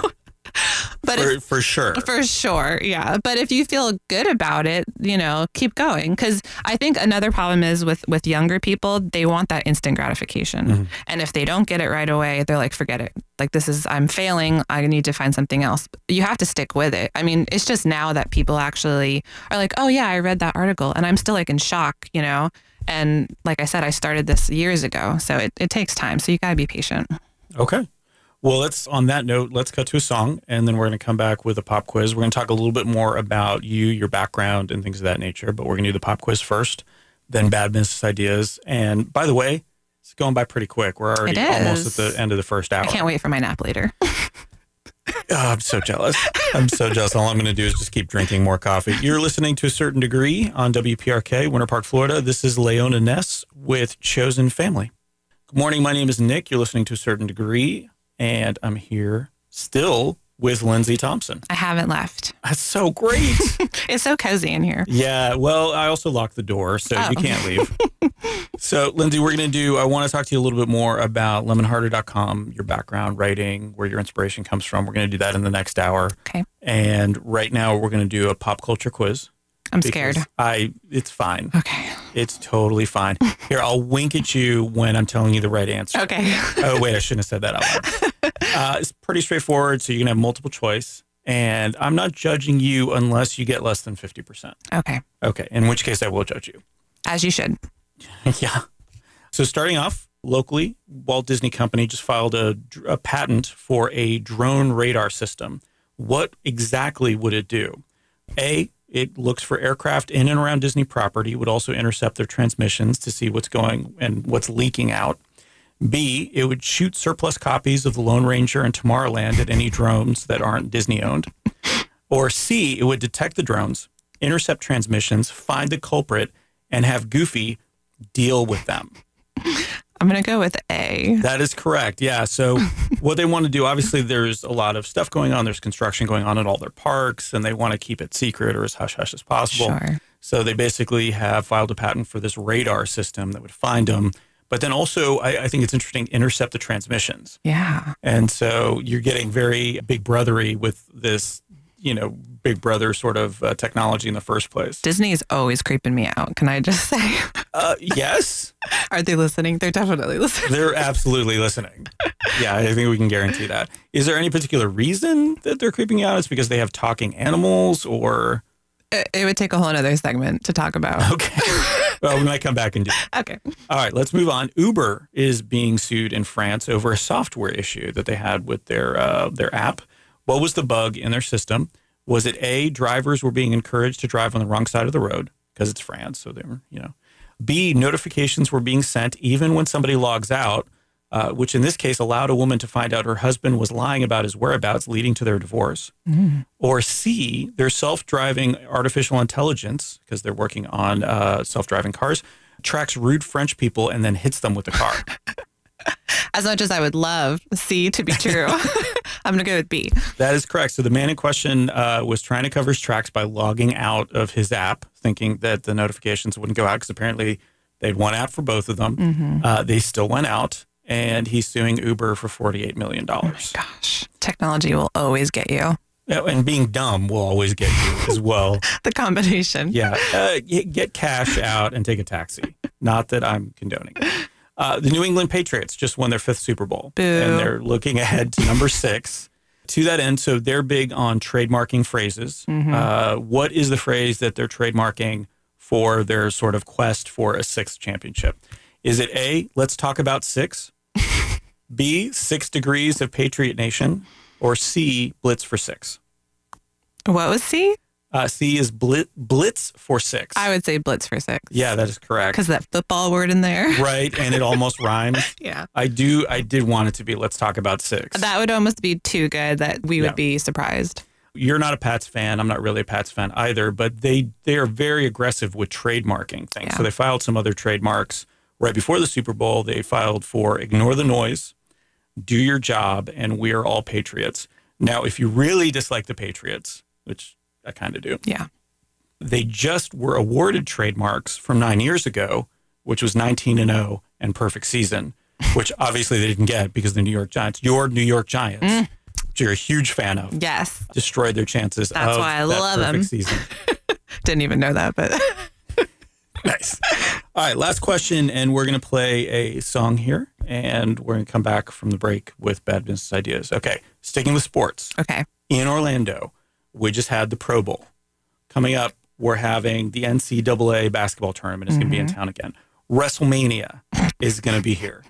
but if, For, for sure. for sure, yeah. But if you feel good about it, you know, keep going. Because I think another problem is with with younger people, they want that instant gratification, mm-hmm. and if they don't get it right away, they're like, forget it. Like this is I'm failing. I need to find something else. You have to stick with it. I mean, it's just now that people actually are like, oh yeah, I read that article, and I'm still like in shock, you know. And like I said, I started this years ago, so it, it takes time. So you gotta be patient. Okay. Well, let's on that note, let's cut to a song and then we're going to come back with a pop quiz. We're going to talk a little bit more about you, your background, and things of that nature, but we're going to do the pop quiz first, then bad business ideas. And by the way, it's going by pretty quick. We're already almost at the end of the first hour. I can't wait for my nap later. Oh, I'm so jealous. I'm so jealous. All I'm going to do is just keep drinking more coffee. You're listening to a certain degree on WPRK, Winter Park, Florida. This is Leona Ness with Chosen Family. Good morning. My name is Nick. You're listening to a certain degree, and I'm here still with Lindsay Thompson. I haven't left. That's so great. It's so cozy in here. yeah. Well, I also locked the door, so you Oh. can't leave. so, Lindsay, we're going to do, I want to talk to you a little bit more about lemonharder.com, your background, writing, where your inspiration comes from. We're going to do that in the next hour. Okay. And right now, we're going to do a pop culture quiz. I'm scared. I, it's fine. Okay. It's totally fine. Here, I'll wink at you when I'm telling you the right answer. Okay. oh, wait, I shouldn't have said that out loud. Uh, it's pretty straightforward. So you can have multiple choice. And I'm not judging you unless you get less than 50%. Okay. Okay. In which case, I will judge you. As you should. yeah. So starting off locally, Walt Disney Company just filed a, a patent for a drone radar system. What exactly would it do? A, it looks for aircraft in and around Disney property, would also intercept their transmissions to see what's going and what's leaking out. B, it would shoot surplus copies of the Lone Ranger and Tomorrowland at any drones that aren't Disney owned. Or C, it would detect the drones, intercept transmissions, find the culprit, and have Goofy deal with them. I'm going to go with A. That is correct. Yeah. So, what they want to do, obviously, there's a lot of stuff going on. There's construction going on at all their parks, and they want to keep it secret or as hush hush as possible. Sure. So, they basically have filed a patent for this radar system that would find them. But then also, I, I think it's interesting, intercept the transmissions. Yeah. And so you're getting very big brothery with this you know, Big Brother sort of uh, technology in the first place. Disney is always creeping me out. Can I just say? Uh, yes, Are they listening? They're definitely listening. they're absolutely listening. Yeah, I think we can guarantee that. Is there any particular reason that they're creeping you out? It's because they have talking animals, or It, it would take a whole other segment to talk about. okay. well, we might come back and do. Okay. All right, let's move on. Uber is being sued in France over a software issue that they had with their uh, their app. What was the bug in their system? Was it A, drivers were being encouraged to drive on the wrong side of the road because it's France, so they were, you know. B, notifications were being sent even when somebody logs out, uh, which in this case allowed a woman to find out her husband was lying about his whereabouts, leading to their divorce. Or C, their self driving artificial intelligence, because they're working on uh, self driving cars, tracks rude French people and then hits them with the car. As much as I would love C to be true, I'm going to go with B. that is correct. So the man in question uh, was trying to cover his tracks by logging out of his app, thinking that the notifications wouldn't go out because apparently they'd one app for both of them. Uh, they still went out, and he's suing Uber for $48 million. Gosh, technology will always get you. And being dumb will always get you as well. The combination. Yeah, uh, get cash out and take a taxi. Not that I'm condoning. it. Uh, the New England Patriots just won their fifth Super Bowl, Boo. and they're looking ahead to number six. To that end, so they're big on trademarking phrases. Uh, what is the phrase that they're trademarking for their sort of quest for a sixth championship? Is it A, let's talk about six? B, six degrees of Patriot Nation? Or C, blitz for six? What was C? Uh, C is blit, blitz for six. I would say blitz for six. Yeah, that is correct. Because that football word in there. Right, and it almost rhymes. Yeah. I do. I did want it to be. Let's talk about six. That would almost be too good that we would Yeah. be surprised. You're not a Pats fan. I'm not really a Pats fan either. But they they are very aggressive with trademarking things. Yeah. So they filed some other trademarks right before the Super Bowl. They filed for "Ignore the Noise," "Do Your Job," and "We Are All Patriots." Now, if you really dislike the Patriots, which I kind of do, Yeah. they just were awarded trademarks from nine years ago, which was 19 and 0 and perfect season, which obviously they didn't get because the New York Giants, your New York Giants, mm. which you're a huge fan of, Yes. destroyed their chances That's of why I that love them. season. Didn't even know that, but nice. All right, last question, and we're going to play a song here, and we're going to come back from the break with bad business ideas. Okay, sticking with sports. okay. in Orlando, we just had the Pro Bowl. Coming up, we're having the NCAA basketball tournament is going to be in mm-hmm. town again. WrestleMania is going to be here.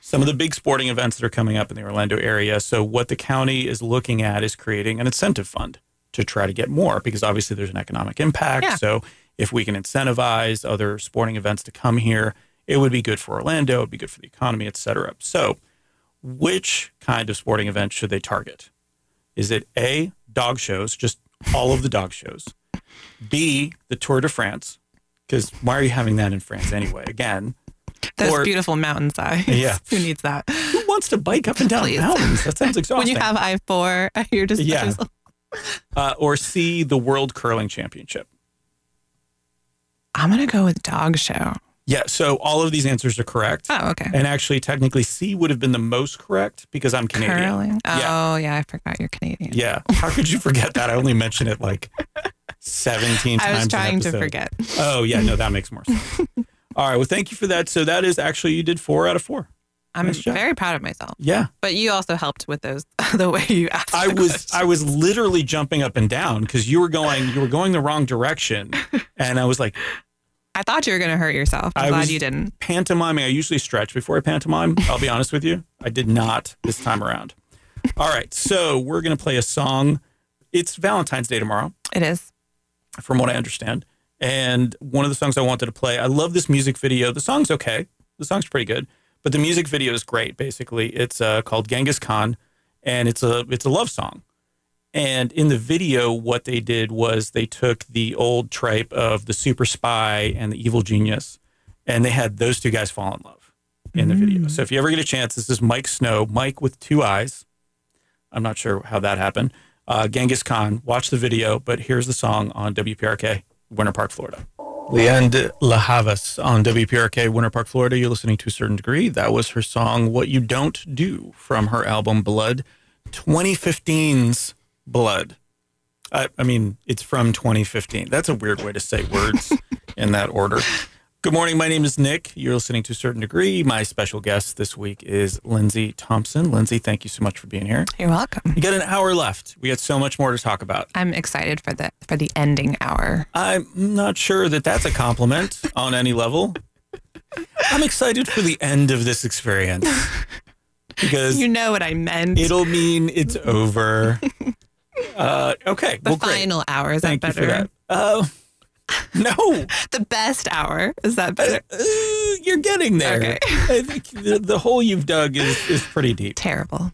Some of the big sporting events that are coming up in the Orlando area. So, what the county is looking at is creating an incentive fund to try to get more because obviously there's an economic impact. Yeah. So, if we can incentivize other sporting events to come here, it would be good for Orlando, it would be good for the economy, et cetera. So, which kind of sporting event should they target? Is it A, dog shows, just all of the dog shows? B, the Tour de France? Because why are you having that in France anyway? Again, Those Or- beautiful mountainsides. Yeah. Who needs that? who wants to bike up and down Please. mountains? That sounds exhausting. When you have I 4, you're just, Yeah. uh, or C, the World Curling Championship? I'm going to go with dog show. Yeah, so all of these answers are correct. Oh, okay. And actually, technically, C would have been the most correct because I'm Canadian. Curling. Oh, Yeah. yeah. I forgot you're Canadian. Yeah. How could you forget that? I only mentioned it like 17 times. I was trying to forget. Oh, yeah. No, that makes more sense. All right. Well, thank you for that. So that is actually, you did four out of four. I'm Nice very proud of myself. Yeah. But you also helped with those, the way you asked. I was question. I was literally jumping up and down because you were going you were going the wrong direction, and I was like I thought you were going to hurt yourself. I'm I glad you didn't. pantomiming. I usually stretch before I pantomime. I'll be honest with you, I did not this time around. All right, so we're gonna play a song. It's Valentine's Day tomorrow, It is. from what I understand, and one of the songs I wanted to play. I love this music video. The song's okay. The song's pretty good, but the music video is great. Basically, it's uh, called Genghis Khan, and it's a it's a love song. And in the video, what they did was they took the old tripe of the super spy and the evil genius, and they had those two guys fall in love in the video. So if you ever get a chance, this is Miike Snow, Mike with two eyes. I'm not sure how that happened. Uh, Genghis Khan, watch the video, but here's the song on WPRK, Winter Park, Florida. Lianne La Havas on WPRK, Winter Park, Florida. You're listening to a certain degree. That was her song, What You Don't Do, from her album Blood, 2015's Blood. I, I mean, it's from 2015. That's a weird way to say words in that order. Good morning. My name is Nick. You're listening to a certain degree. My special guest this week is Lindsay Thompson. Lindsay, thank you so much for being here. You're welcome. You got an hour left. We got so much more to talk about. I'm excited for the for the ending hour. I'm not sure that that's a compliment on any level. I'm excited for the end of this experience because You know what I meant. it'll mean it's over. Uh, okay. the well, great. final hour is Thank that better? that. Uh, no, The best hour is that uh, better? uh, you're getting there. Okay. I think the, the hole you've dug is, is pretty deep. Terrible.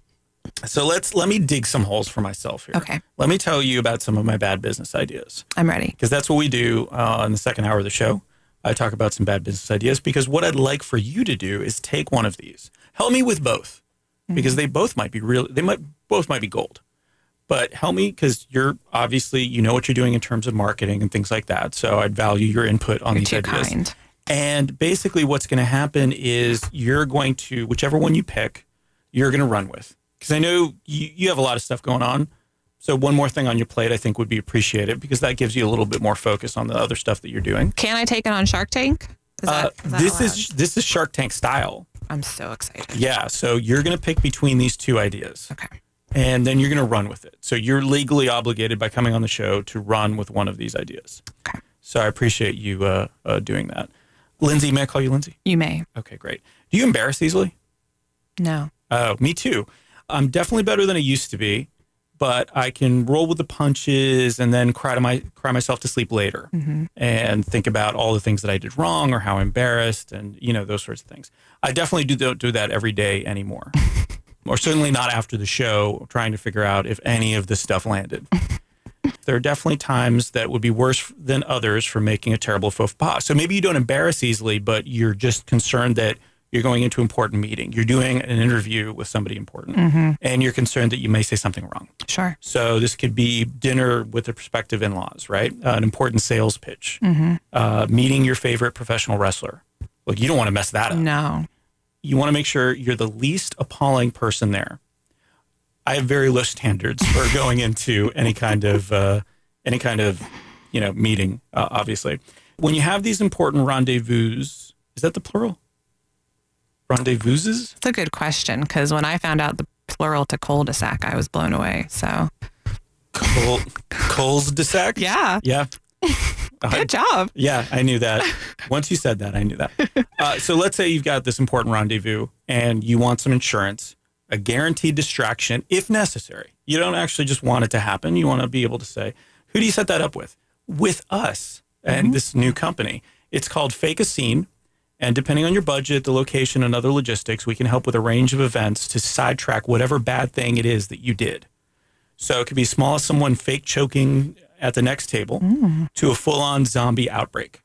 So let's let me dig some holes for myself here. Okay. Let me tell you about some of my bad business ideas I'm ready. because that's what we do uh, in the second hour of the show. I talk about some bad business ideas because what I'd like for you to do is take one of these. Help me with both because they both might be real. They might both might be gold. But help me because you're obviously you know what you're doing in terms of marketing and things like that. So I'd value your input on You're these two ideas. kind. And basically, what's going to happen is you're going to, whichever one you pick, you're going to run with. Because I know you, you have a lot of stuff going on. So, one more thing on your plate, I think, would be appreciated because that gives you a little bit more focus on the other stuff that you're doing. Can I take it on Shark Tank? Is Uh, that, is that this allowed? is this is Shark Tank style. I'm so excited. Yeah. So you're going to pick between these two ideas, Okay. And then you're going to run with it. So you're legally obligated by coming on the show to run with one of these ideas. Okay. So I appreciate you uh, uh, doing that. Lindsay, may I call you Lindsay? You may. Okay, great. Do you embarrass easily? No. Oh, me too. I'm definitely better than I used to be, but I can roll with the punches and then cry to my cry myself to sleep later and think about all the things that I did wrong or how embarrassed and you know those sorts of things. I definitely do don't do that every day anymore. or certainly not after the show trying to figure out if any of this stuff landed. there are definitely times that would be worse than others for making a terrible faux pas. So maybe you don't embarrass easily, but you're just concerned that you're going into an important meeting. You're doing an interview with somebody important, and you're concerned that you may say something wrong. Sure. So this could be dinner with the prospective in-laws, right? Uh, an important sales pitch, uh, meeting your favorite professional wrestler. Look, you don't want to mess that up No. You want to make sure you're the least appalling person there. I have very low standards for going into any kind of uh, any kind of you know meeting. Uh, obviously, when you have these important rendezvous, is that the plural? Rendezvouses? It's a good question because when I found out the plural to cul-de-sac, I was blown away. So Col- de sac? yeah, Yeah. Good job. Yeah, I knew that. Once you said that, I knew that. Uh, so let's say you've got this important rendezvous and you want some insurance, a guaranteed distraction if necessary. You don't actually just want it to happen. You want to be able to say, who do you set that up with? With us and this new company. It's called Fake a Scene. And depending on your budget, the location, and other logistics, we can help with a range of events to sidetrack whatever bad thing it is that you did. So it could be as small as someone fake choking at the next table mm. to a full on zombie outbreak.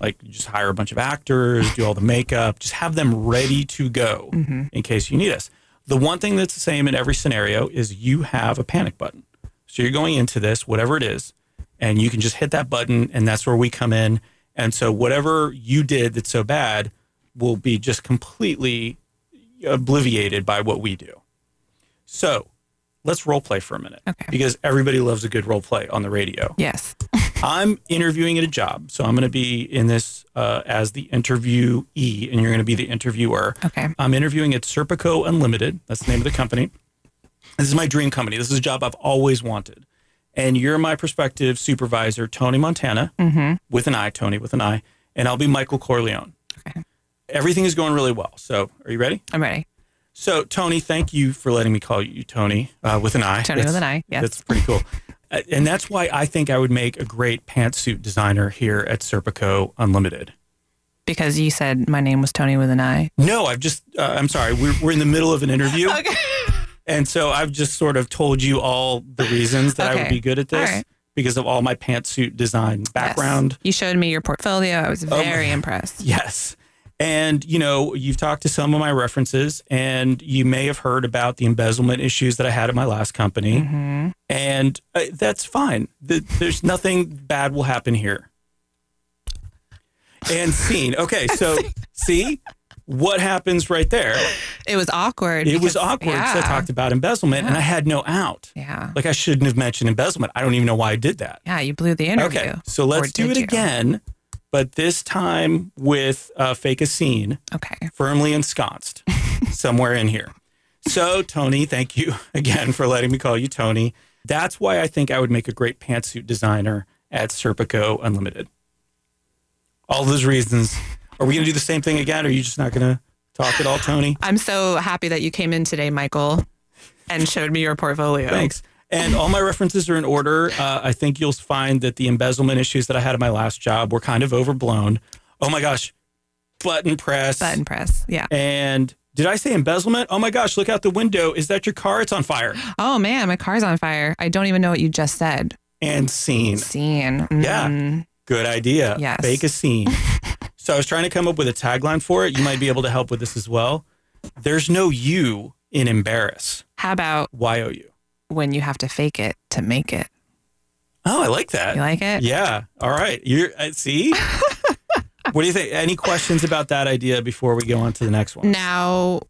Like you just hire a bunch of actors, do all the makeup, just have them ready to go mm-hmm. in case you need us. The one thing that's the same in every scenario is you have a panic button. So you're going into this, whatever it is, and you can just hit that button, and that's where we come in. And so whatever you did that's so bad will be just completely obliviated by what we do. So let's role play for a minute Okay. because everybody loves a good role play on the radio. Yes. I'm interviewing at a job, so I'm going to be in this uh, as the interviewee, and you're going to be the interviewer. Okay. I'm interviewing at Serpico Unlimited. That's the name of the company. This is my dream company. This is a job I've always wanted. And you're my prospective supervisor, Tony Montana, with an I, Tony with an I, and I'll be Michael Corleone. Okay. Everything is going really well. So, are you ready? I'm ready. So, Tony, thank you for letting me call you Tony uh, with an I. Tony with an I, yes. That's pretty cool. Uh, and that's why I think I would make a great pantsuit designer here at Serpico Unlimited. Because you said my name was Tony with an I. No, I've just, uh, I'm sorry, we're, we're in the middle of an interview. Okay. And so I've just sort of told you all the reasons that I would be good at this right. because of all my pantsuit design background. Yes. You showed me your portfolio. I was Oh very impressed. Yes. And, you know, you've talked to some of my references, and you may have heard about the embezzlement issues that I had at my last company. hmm And uh, that's fine. Th- There's nothing bad will happen here. And scene. Okay, so see, what happens right there? It was awkward. It was because- awkward because I talked about embezzlement and I had no out. Yeah. Like I shouldn't have mentioned embezzlement. I don't even know why I did that. Yeah, you blew the interview. Okay, so let's do it you? again, but this time with uh, fake a scene Okay. firmly ensconced somewhere in here. So, Tony, thank you again for letting me call you Tony. That's why I think I would make a great pantsuit designer at Serpico Unlimited. All those reasons. Are we going to do the same thing again? Or are you just not going to talk at all, Tony? I'm so happy that you came in today, Michael, and showed me your portfolio. Thanks. And all my references are in order. Uh, I think you'll find that the embezzlement issues that I had at my last job were kind of overblown. Oh my gosh, button press. Button press. Yeah. And did I say embezzlement? Oh my gosh, look out the window. Is that your car? It's on fire. Oh man, my car's on fire. I don't even know what you just said. And scene. Scene. Yeah. Mm. Good idea. Yes. Fake a scene. so I was trying to come up with a tagline for it. You might be able to help with this as well. There's no you in embarrass. How about Y O U. when you have to fake it to make it? Oh, I like that. You like it? Yeah. All right. You're uh, see. what do you think? Any questions about that idea before we go on to the next one? Now,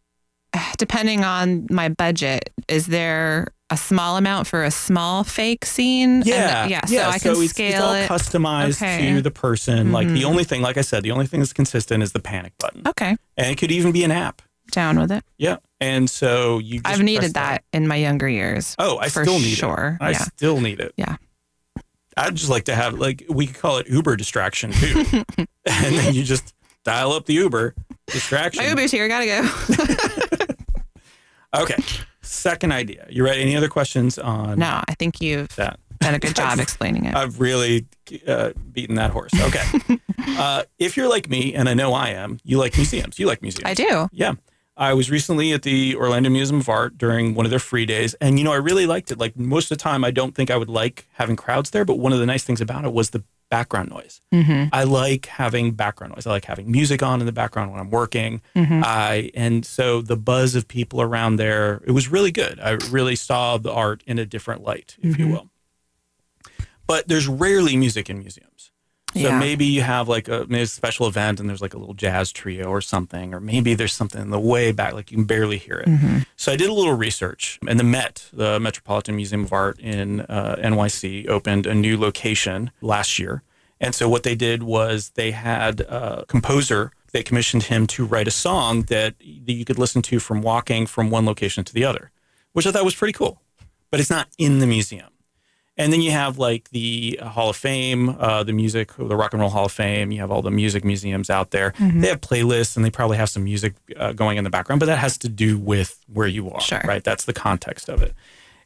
depending on my budget, is there a small amount for a small fake scene? And Yeah, yeah. So I can it's, scale it's all it. customized Okay. to the person. Like the Mhm. only thing, like I said, the only thing that's consistent is the panic button, Okay. and it could even be an app. Down with it. Yeah, and so you. Just I've needed that in my younger years. Oh, I still need sure. it. I Yeah. still need it. Yeah. I'd just like to have like we could call it Uber distraction too, and then you just dial up the Uber distraction. My Uber's here. I Gotta go. Okay. Second idea. You ready? Any other questions on no, I think you've that? done a good job explaining it. I've really uh, beaten that horse. Okay. uh, if you're like me, and I know I am, you like museums. You like museums. I do. Yeah. I was recently at the Orlando Museum of Art during one of their free days. And, you know, I really liked it. Like most of the time, I don't think I would like having crowds there. But one of the nice things about it was the background noise. Mm-hmm. I like having background noise. I like having music on in the background when I'm working. Mm-hmm. I and so the buzz of people around there, it was really good. I really saw the art in a different light, if you Mhm. will. But there's rarely music in museums. So Yeah. maybe you have like a, maybe a special event and there's like a little jazz trio or something, or maybe there's something in the way back, like you can barely hear it. Mm-hmm. So I did a little research, and the Met, the Metropolitan Museum of Art in uh, NYC, opened a new location last year. And so what they did was they had a composer. They commissioned him to write a song that, that you could listen to from walking from one location to the other, which I thought was pretty cool. But it's not in the museum. And then you have like the Hall of Fame, uh, the music, the Rock and Roll Hall of Fame. You have all the music museums out there. Mm-hmm. They have playlists and they probably have some music uh, going in the background, but that has to do with where you are, Sure. right? That's the context of it.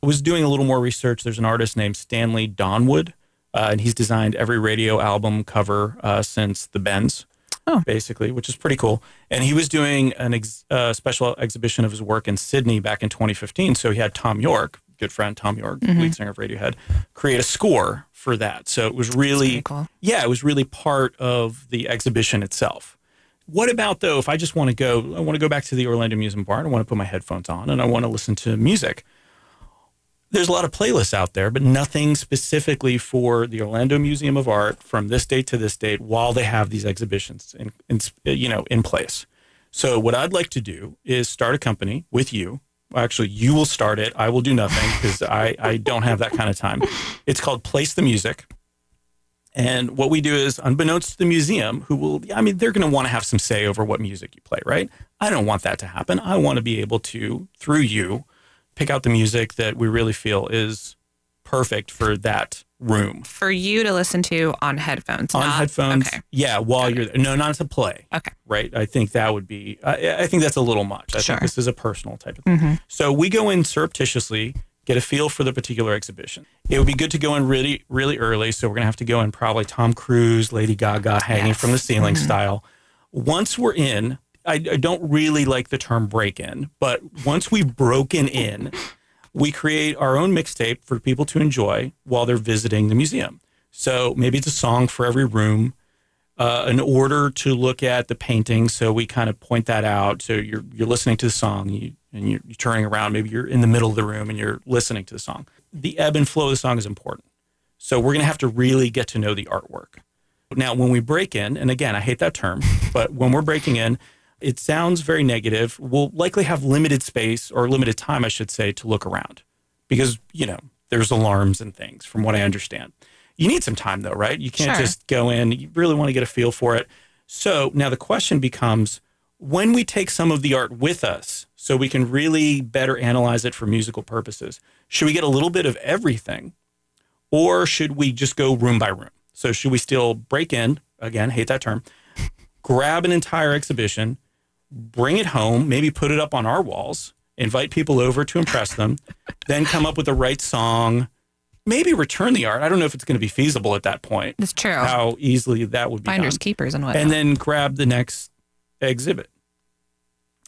I was doing a little more research. There's an artist named Stanley Donwood, uh, and he's designed every radio album cover uh, since the Bends, Oh. basically, which is pretty cool. And he was doing an ex- uh, special exhibition of his work in Sydney back in 2015. So he had Thom Yorke, good friend Thom Yorke, Mm-hmm. lead singer of Radiohead, create a score for that. So it was really cool. yeah, it was really part of the exhibition itself. What about though if I just want to go I want to go back to the Orlando Museum Bar, I want to put my headphones on and I want to listen to music. There's a lot of playlists out there, but nothing specifically for the Orlando Museum of Art from this date to this date while they have these exhibitions in, in you know in place. So what I'd like to do is start a company with you. Actually, you will start it. I will do nothing because I, I don't have that kind of time. It's called Place the Music. And what we do is, unbeknownst to the museum, who will, I mean, they're going to want to have some say over what music you play, right? I don't want that to happen. I want to be able to, through you, pick out the music that we really feel is perfect for that room. For you to listen to on headphones. On not- headphones, Okay. yeah, while you're there. No, not to play, Okay. right? I think that would be, I, I think that's a little much. I Sure. think this is a personal type of thing. Mm-hmm. So we go in surreptitiously, get a feel for the particular exhibition. It would be good to go in really, really early. So we're gonna have to go in probably Tom Cruise, Lady Gaga, hanging Yes. from the ceiling Mhm. style. Once we're in, I, I don't really like the term break in, but once we've broken in, we create our own mixtape for people to enjoy while they're visiting the museum. So maybe it's a song for every room, uh, an order to look at the painting. So we kind of point that out. So you're you're listening to the song you, and you're, you're turning around. Maybe you're in the middle of the room and you're listening to the song. The ebb and flow of the song is important. So we're going to have to really get to know the artwork. Now, when we break in, and again, I hate that term, but when we're breaking in, It sounds very negative. We'll likely have limited space or limited time, I should say, to look around because, you know, there's alarms and things from what I understand. You need some time though, right? You can't Sure. just go in. You really want to get a feel for it. So now the question becomes when we take some of the art with us so we can really better analyze it for musical purposes, should we get a little bit of everything or should we just go room by room? So should we still break in, again, hate that term, grab an entire exhibition, bring it home, maybe put it up on our walls, invite people over to impress them, then come up with the right song, maybe return the art. I don't know if it's going to be feasible at that point. It's true. How easily that would be Finders done. keepers and whatnot. And then grab the next exhibit.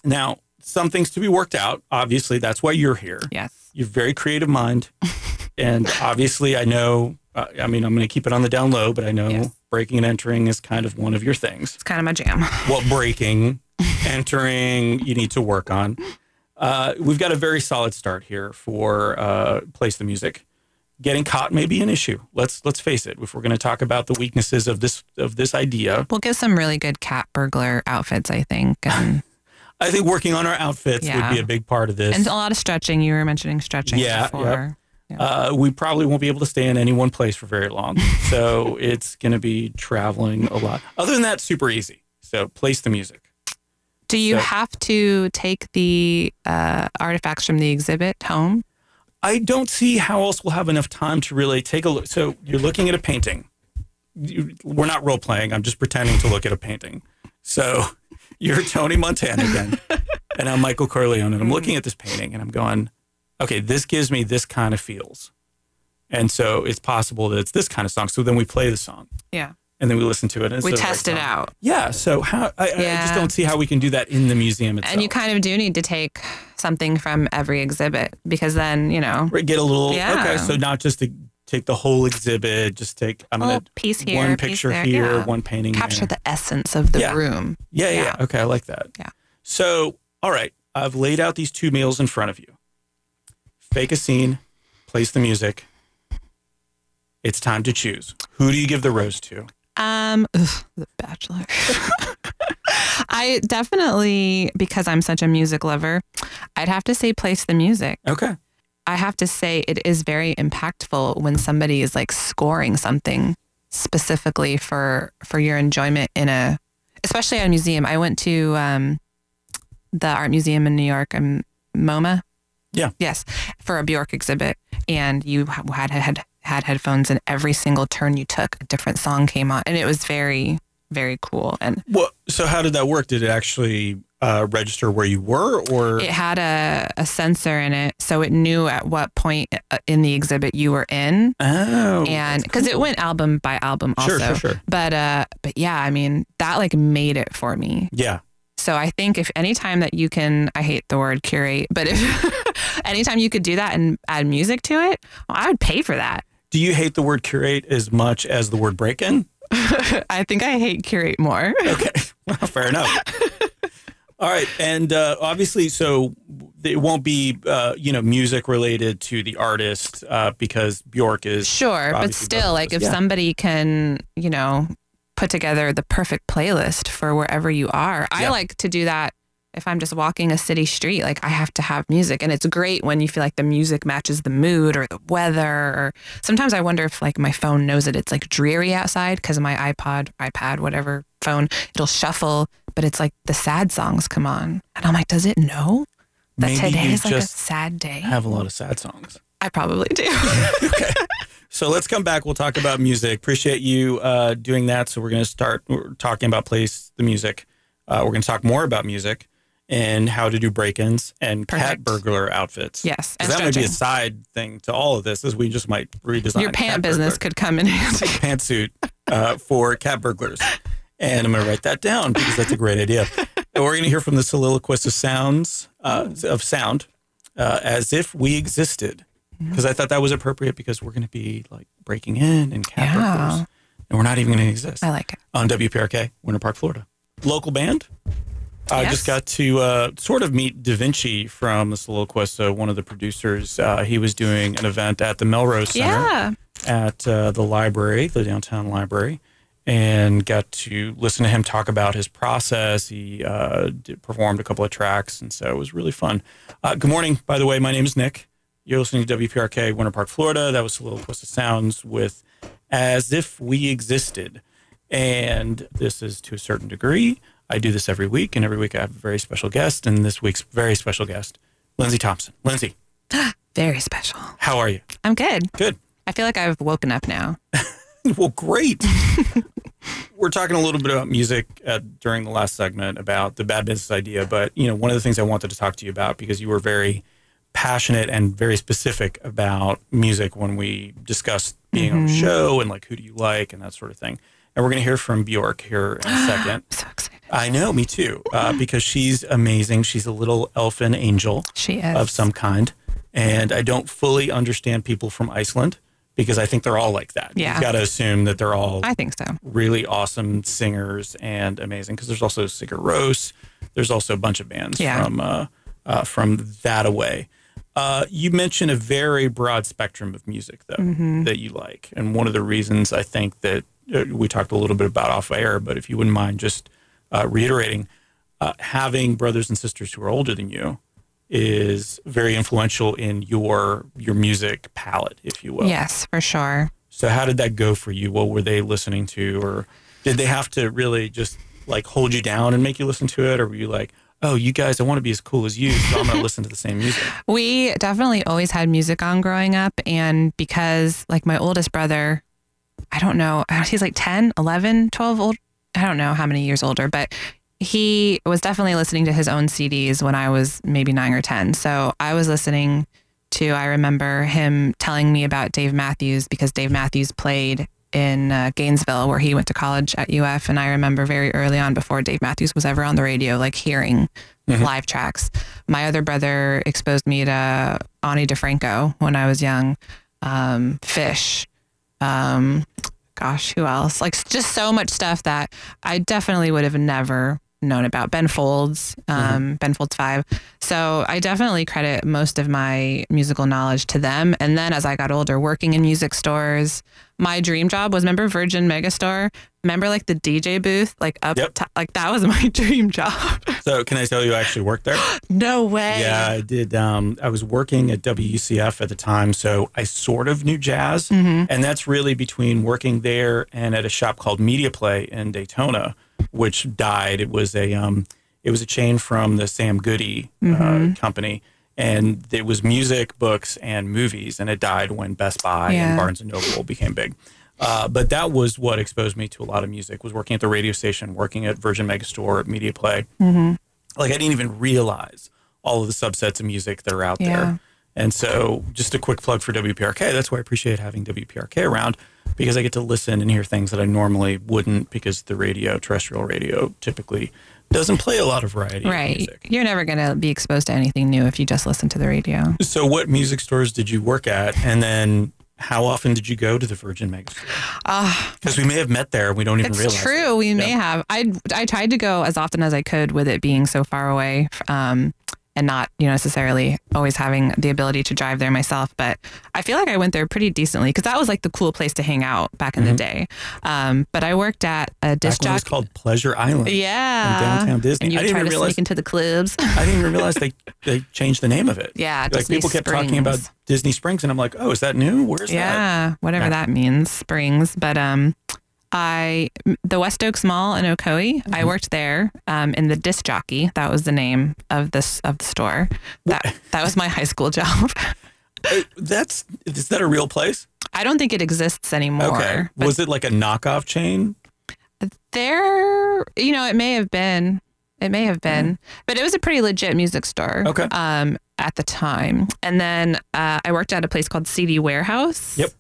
Now, some things to be worked out. Obviously, that's why you're here. yes. You have a very creative mind. and obviously, I know, uh, I mean, I'm going to keep it on the down low, but I know Yes. breaking and entering is kind of one of your things. It's kind of my jam. What breaking, entering, you need to work on. Uh, we've got a very solid start here for uh, Place the Music. Getting caught may be an issue. Let's let's face it. If we're going to talk about the weaknesses of this of this idea, We'll get some really good cat burglar outfits, I think. And, I think working on our outfits would be a big part of this. and a lot of stretching. You were mentioning stretching Yeah, before. uh, we probably won't be able to stay in any one place for very long. So it's going to be traveling a lot. Other than that, super easy. So place the music. Do you So- have to take the uh, artifacts from the exhibit home? I don't see how else we'll have enough time to really take a look. So you're looking at a painting. You, we're not role playing. I'm just pretending to look at a painting. So you're Tony Montana again, and I'm Michael Corleone, and I'm looking at this painting, and I'm going, okay, this gives me this kind of feels, and so it's possible that it's this kind of song. So then we play the song, Yeah. And then we listen to it. And We test it out. Yeah. So how I, I just don't see how we can do that in the museum itself. And you kind of do need to take something from every exhibit because then, you know, Right, get a little Yeah. okay. So not just to take the whole exhibit, just take I'm gonna piece here, one picture there. here, yeah. one painting Capture there. the essence of the Yeah. room. yeah, yeah, yeah. yeah. Okay, I like that. Yeah. So all right, I've laid out these two meals in front of you. Fake a scene, place the music. It's time to choose. Who do you give the rose to? Um, ugh, The Bachelor. I definitely, because I'm such a music lover, I'd have to say place the music. Okay. I have to say it is very impactful when somebody is like scoring something specifically for for your enjoyment in a especially at a museum. I went to um, the art museum in New York, um, MoMA. Yeah. Yes, for a Bjork exhibit, and you had had had headphones, and every single turn you took, a different song came on, and it was very very cool. And Well, so how did that work? Did it actually uh, register where you were, or it had a, a sensor in it, so it knew at what point uh, in the exhibit you were in. oh, and because it went album by album also Sure, sure, sure. but uh but yeah i mean that like made it for me Yeah. so i think if anytime that you can i hate the word curate but if anytime you could do that and add music to it well, i would pay for that Do you hate the word curate as much as the word break in? i think i hate curate more Okay, well, fair enough. All right, and uh, obviously, so it won't be uh, you know music related to the artist uh, because Bjork is sure but still like if. Yeah. somebody can you know put together the perfect playlist for wherever you are i like to do that if i'm just walking a city street like i have to have music and it's great when you feel like the music matches the mood or the weather or sometimes i wonder if like my phone knows that it's like dreary outside because my ipod ipad whatever phone it'll shuffle but it's like the sad songs come on and i'm like does it know that Maybe today is like a sad day I have a lot of sad songs. i probably do okay. So let's come back. We'll talk about music. Appreciate you uh, doing that. So we're going to start talking about place the music. Uh, we're going to talk more about music and how to do break-ins and cat burglar outfits. Yes, and that might be a side thing to all of this, is we just might redesign your pant business burglar. could come in handy pantsuit uh, for cat burglars. And I'm going to write that down because that's a great idea. And we're going to hear from the soliloquist of sounds, uh, of sound, uh, as if we existed. Because I thought that was appropriate because we're going to be like breaking in and cat Yeah. burglars. And we're not even going to exist I like it. on WPRK, Winter Park, Florida. Local band. I Yes. just got to uh, sort of meet Da Vinci from the Soliloquist, uh, one of the producers. Uh, he was doing an event at the Melrose Center Yeah. at uh, the library, the downtown library. and got to listen to him talk about his process. He uh, did, performed a couple of tracks, and so it was really fun. Uh, good morning, by the way. My name is Nick. You're listening to WPRK, Winter Park, Florida. That was a of sounds with "As If We Existed," and this is to a certain degree. I do this every week, and every week I have a very special guest, and this week's very special guest, Lindsay Thompson. Lindsay, Very special. how are you? I'm good. Good. I feel like I've woken up now. Well, great. We're talking a little bit about music uh, during the last segment about the bad business idea, but you know, one of the things I wanted to talk to you about because you were very passionate and very specific about music when we discussed being on the show and like who do you like and that sort of thing. And we're going to hear from Bjork here in a second. So excited. I know, me too, uh, because she's amazing. She's a little elfin angel She is. of some kind. And I don't fully understand people from Iceland because I think they're all like that. Yeah. You've got to assume that they're all I think so. really awesome singers and amazing because there's also Sigur Rós. There's also a bunch of bands Yeah. from uh, uh, from that away. Uh, you mentioned a very broad spectrum of music though Mm-hmm. that you like, and one of the reasons I think that uh, we talked a little bit about off air, but if you wouldn't mind just uh, reiterating, uh, having brothers and sisters who are older than you is very influential in your your music palette, if you will. Yes, for sure. So how did that go for you? What were they listening to, or did they have to really just like hold you down and make you listen to it, or were you like, oh, you guys, I want to be as cool as you, so I'm going to listen to the same music? We definitely always had music on growing up. And because, like, my oldest brother, I don't know, he's like 10, 11, 12 old. I don't know how many years older, but he was definitely listening to his own CDs when I was maybe nine or 10. So I was listening to, I remember him telling me about Dave Matthews because Dave Matthews played in uh, Gainesville where he went to college at UF. And I remember very early on before Dave Matthews was ever on the radio, like hearing live tracks. My other brother exposed me to Ani DiFranco when I was young, um, Phish, um, gosh, who else? Like just so much stuff that I definitely would have never known about. Ben Folds, um, Ben Folds Five. So I definitely credit most of my musical knowledge to them. And then as I got older, working in music stores, my dream job was remember Virgin Megastore. Remember like the DJ booth, like up Yep. top, like that was my dream job. So can I tell you, I actually worked there. no way. Yeah, I did. Um, I was working at WCF at the time, so I sort of knew jazz, and that's really between working there and at a shop called Media Play in Daytona, which died. It was a um, it was a chain from the Sam Goody uh, company, and it was music, books, and movies, and it died when Best Buy Yeah. and Barnes and Noble became big. Uh, but that was what exposed me to a lot of music. Was working at the radio station, working at Virgin Megastore, at Media Play like I didn't even realize all of the subsets of music that are out Yeah. there. And so, just a quick plug for WPRK. That's why I appreciate having WPRK around because I get to listen and hear things that I normally wouldn't because the radio, terrestrial radio, typically doesn't play a lot of variety of Right. music. You're never going to be exposed to anything new if you just listen to the radio. So, what music stores did you work at? And then, how often did you go to the Virgin Megastore? Ah, Because we may have met there we don't even it's realize. It's true. We may have. I I tried to go as often as I could with it being so far away, um, and not you know necessarily always having the ability to drive there myself. But I feel like I went there pretty decently because that was like the cool place to hang out back in the day. Um, but I worked at a disc when it was jockey. called Pleasure Island. Yeah, in downtown Disney. And you I didn't try even to realize- sneak into the clubs. I didn't even realize they, they changed the name of it. yeah, like Disney people kept talking about Disney Springs, and I'm like, oh, is that new? Where's that? yeah, whatever Yeah. that means, Springs. But um, I the West Oaks Mall in Ocoee. Mm-hmm. I worked there um, in the disc jockey. That was the name of this of the store. That that was my high school job. Uh, That's is that a real place? I don't think it exists anymore. Okay. Was it like a knockoff chain? there, you know, it may have been. It may have been, but it was a pretty legit music store. Okay. Um, at the time, and then uh, I worked at a place called CD Warehouse. Yep.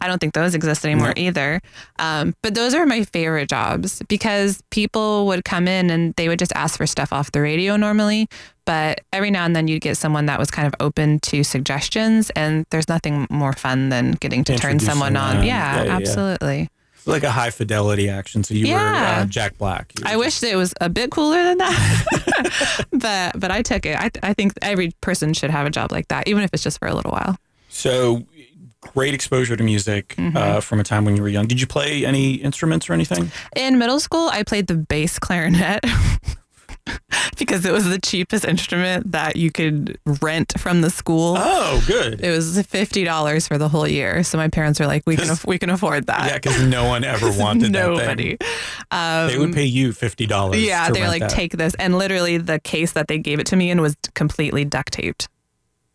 I don't think those exist anymore No. either. Um, but those are my favorite jobs because people would come in and they would just ask for stuff off the radio normally. But every now and then you'd get someone that was kind of open to suggestions. And there's nothing more fun than getting to turn someone on. Yeah, Yeah, yeah, yeah. absolutely. Like a high fidelity action. So you were uh, Jack Black. Were I just- wish it was a bit cooler than that. but but I took it. I, I think every person should have a job like that, even if it's just for a little while. So great exposure to music Mm-hmm. uh, from a time when you were young. Did you play any instruments or anything? In middle school, I played the bass clarinet because it was the cheapest instrument that you could rent from the school. Oh, good. It was fifty dollars for the whole year. So my parents were like, "We can, we can afford that." yeah, because no one ever wanted Nobody. that thing. They would pay you fifty dollars. Yeah, they're like, take this. And literally, the case that they gave it to me in was completely duct taped,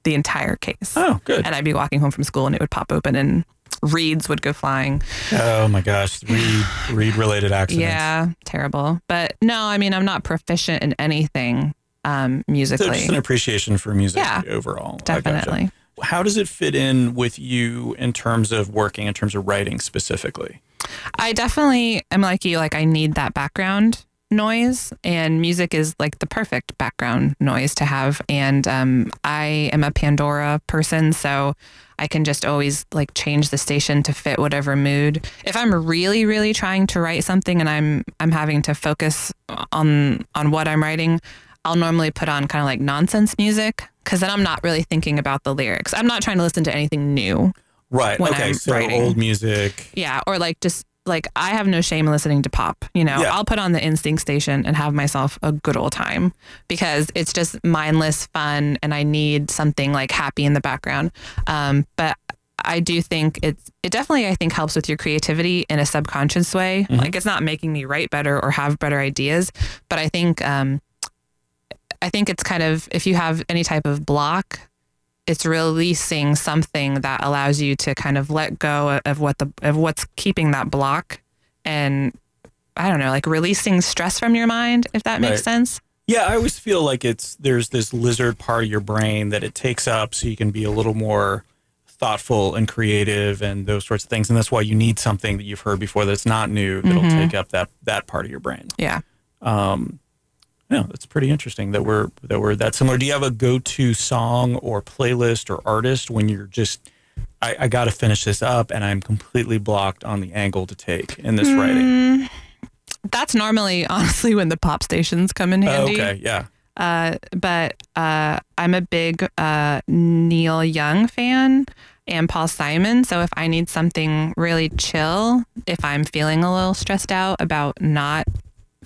the entire case. Oh, good. And I'd be walking home from school and it would pop open and reeds would go flying. Oh my gosh, read read related accidents. Yeah, terrible. But no, I mean, I'm not proficient in anything um, So musically. just an appreciation for music Yeah, overall. Gotcha. Definitely. How does it fit in with you in terms of working, in terms of writing specifically? I definitely am like you. Like I need that background noise, and music is like the perfect background noise to have. And um, I am a Pandora person, so I can just always like change the station to fit whatever mood. If I'm really, really trying to write something and I'm I'm having to focus on on what I'm writing, I'll normally put on kind of like nonsense music because then I'm not really thinking about the lyrics. I'm not trying to listen to anything new. Right. Okay. I'm so writing. old music. Yeah, or like just like I have no shame in listening to pop. You know, Yeah. I'll put on the NSYNC station and have myself a good old time because it's just mindless fun, and I need something like happy in the background. Um, but I do think it's it definitely I think helps with your creativity in a subconscious way. Like it's not making me write better or have better ideas, but I think um, I think it's kind of if you have any type of block it's releasing something that allows you to kind of let go of what the of what's keeping that block and I don't know, like releasing stress from your mind, if that makes Right. sense. Yeah, I always feel like it's there's this lizard part of your brain that it takes up so you can be a little more thoughtful and creative and those sorts of things. And that's why you need something that you've heard before that's not new that'll Mm-hmm. take up that that part of your brain. Yeah. Yeah, that's pretty interesting that we're that we're that similar. Do you have a go-to song or playlist or artist when you're just I, I got to finish this up and I'm completely blocked on the angle to take in this Mm, writing? That's normally honestly when the pop stations come in handy. okay, yeah. Uh, but uh, I'm a big uh, Neil Young fan and Paul Simon. So if I need something really chill, if I'm feeling a little stressed out about not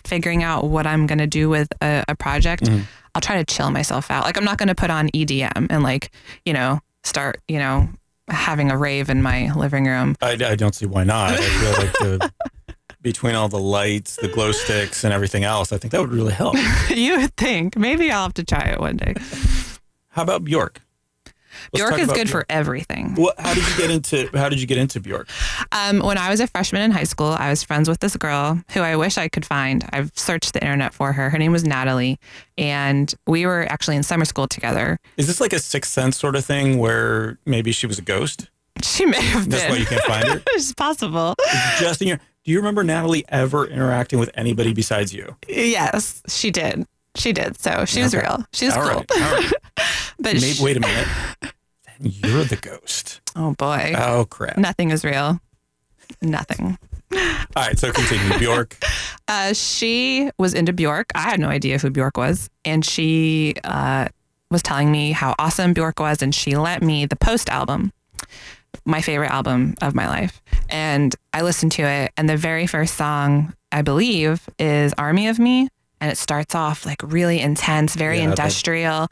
figuring out what I'm going to do with a, a project, mm-hmm. I'll try to chill myself out. Like I'm not going to put on EDM and like, you know, start, you know, having a rave in my living room. I, I don't see why not. I feel like the between all the lights, the glow sticks, and everything else, I think that would really help. you would think maybe I'll have to try it one day. How about Bjork? Let's Bjork is good Bjork. for everything. What, how did you get into How did you get into Bjork? Um, when I was a freshman in high school, I was friends with this girl who I wish I could find. I've searched the internet for her. Her name was Natalie, and we were actually in summer school together. Is this like a sixth sense sort of thing where maybe she was a ghost? She may have That's been. That's why you can't find her. it's possible. It's just in your. Do you remember Natalie ever interacting with anybody besides you? Yes, she did. She did. So she was real. She was All cool. right, all right. But Maybe, she- wait a minute. You're the ghost. oh boy, Oh crap! nothing is real. Nothing. All right, so continue. Bjork. Uh, she was into Bjork. I had no idea who Bjork was, and she uh, was telling me how awesome Bjork was, and she lent me the Post album, my favorite album of my life. And I listened to it, and the very first song I believe is "Army of Me," and it starts off like really intense, very Yeah, industrial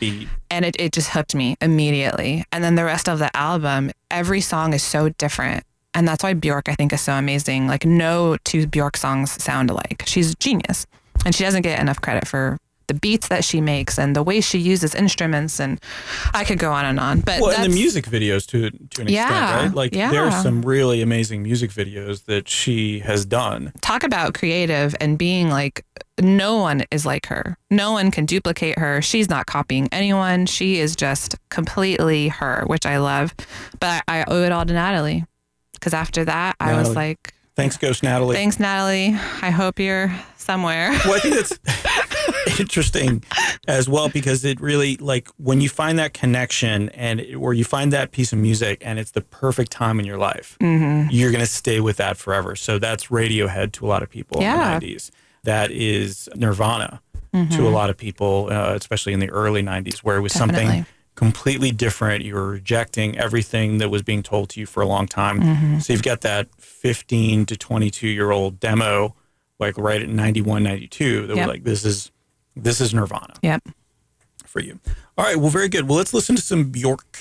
and it, it just hooked me immediately. And then the rest of the album, every song is so different. And that's why Bjork, I think, is so amazing. Like, no two Bjork songs sound alike. She's a genius. And she doesn't get enough credit for the beats that she makes and the way she uses instruments. And I could go on and on. But Well, and the music videos to to an Yeah, extent, right? Like yeah. are some really amazing music videos that she has done. talk about creative and being like no one is like her no one can duplicate her she's not copying anyone she is just completely her which i love but i, I owe it all to natalie because after that i was like Thanks, Ghost Natalie. thanks natalie i hope you're somewhere Well, I think that's interesting as well because it really like when you find that connection and it- where you find that piece of music and it's the perfect time in your life, Mm-hmm. you're going to stay with that forever. So that's Radiohead to a lot of people Yeah. in the 90s. That is Nirvana to a lot of people, uh, especially in the early 90s, where it was something completely different. You're rejecting everything that was being told to you for a long time. Mm-hmm. So you've got that 15 to 22 year old demo, like right at 91, 92, that Yep. was like, this is, this is Nirvana Yep. for you. All right. Well, very good. Well, let's listen to some Bjork.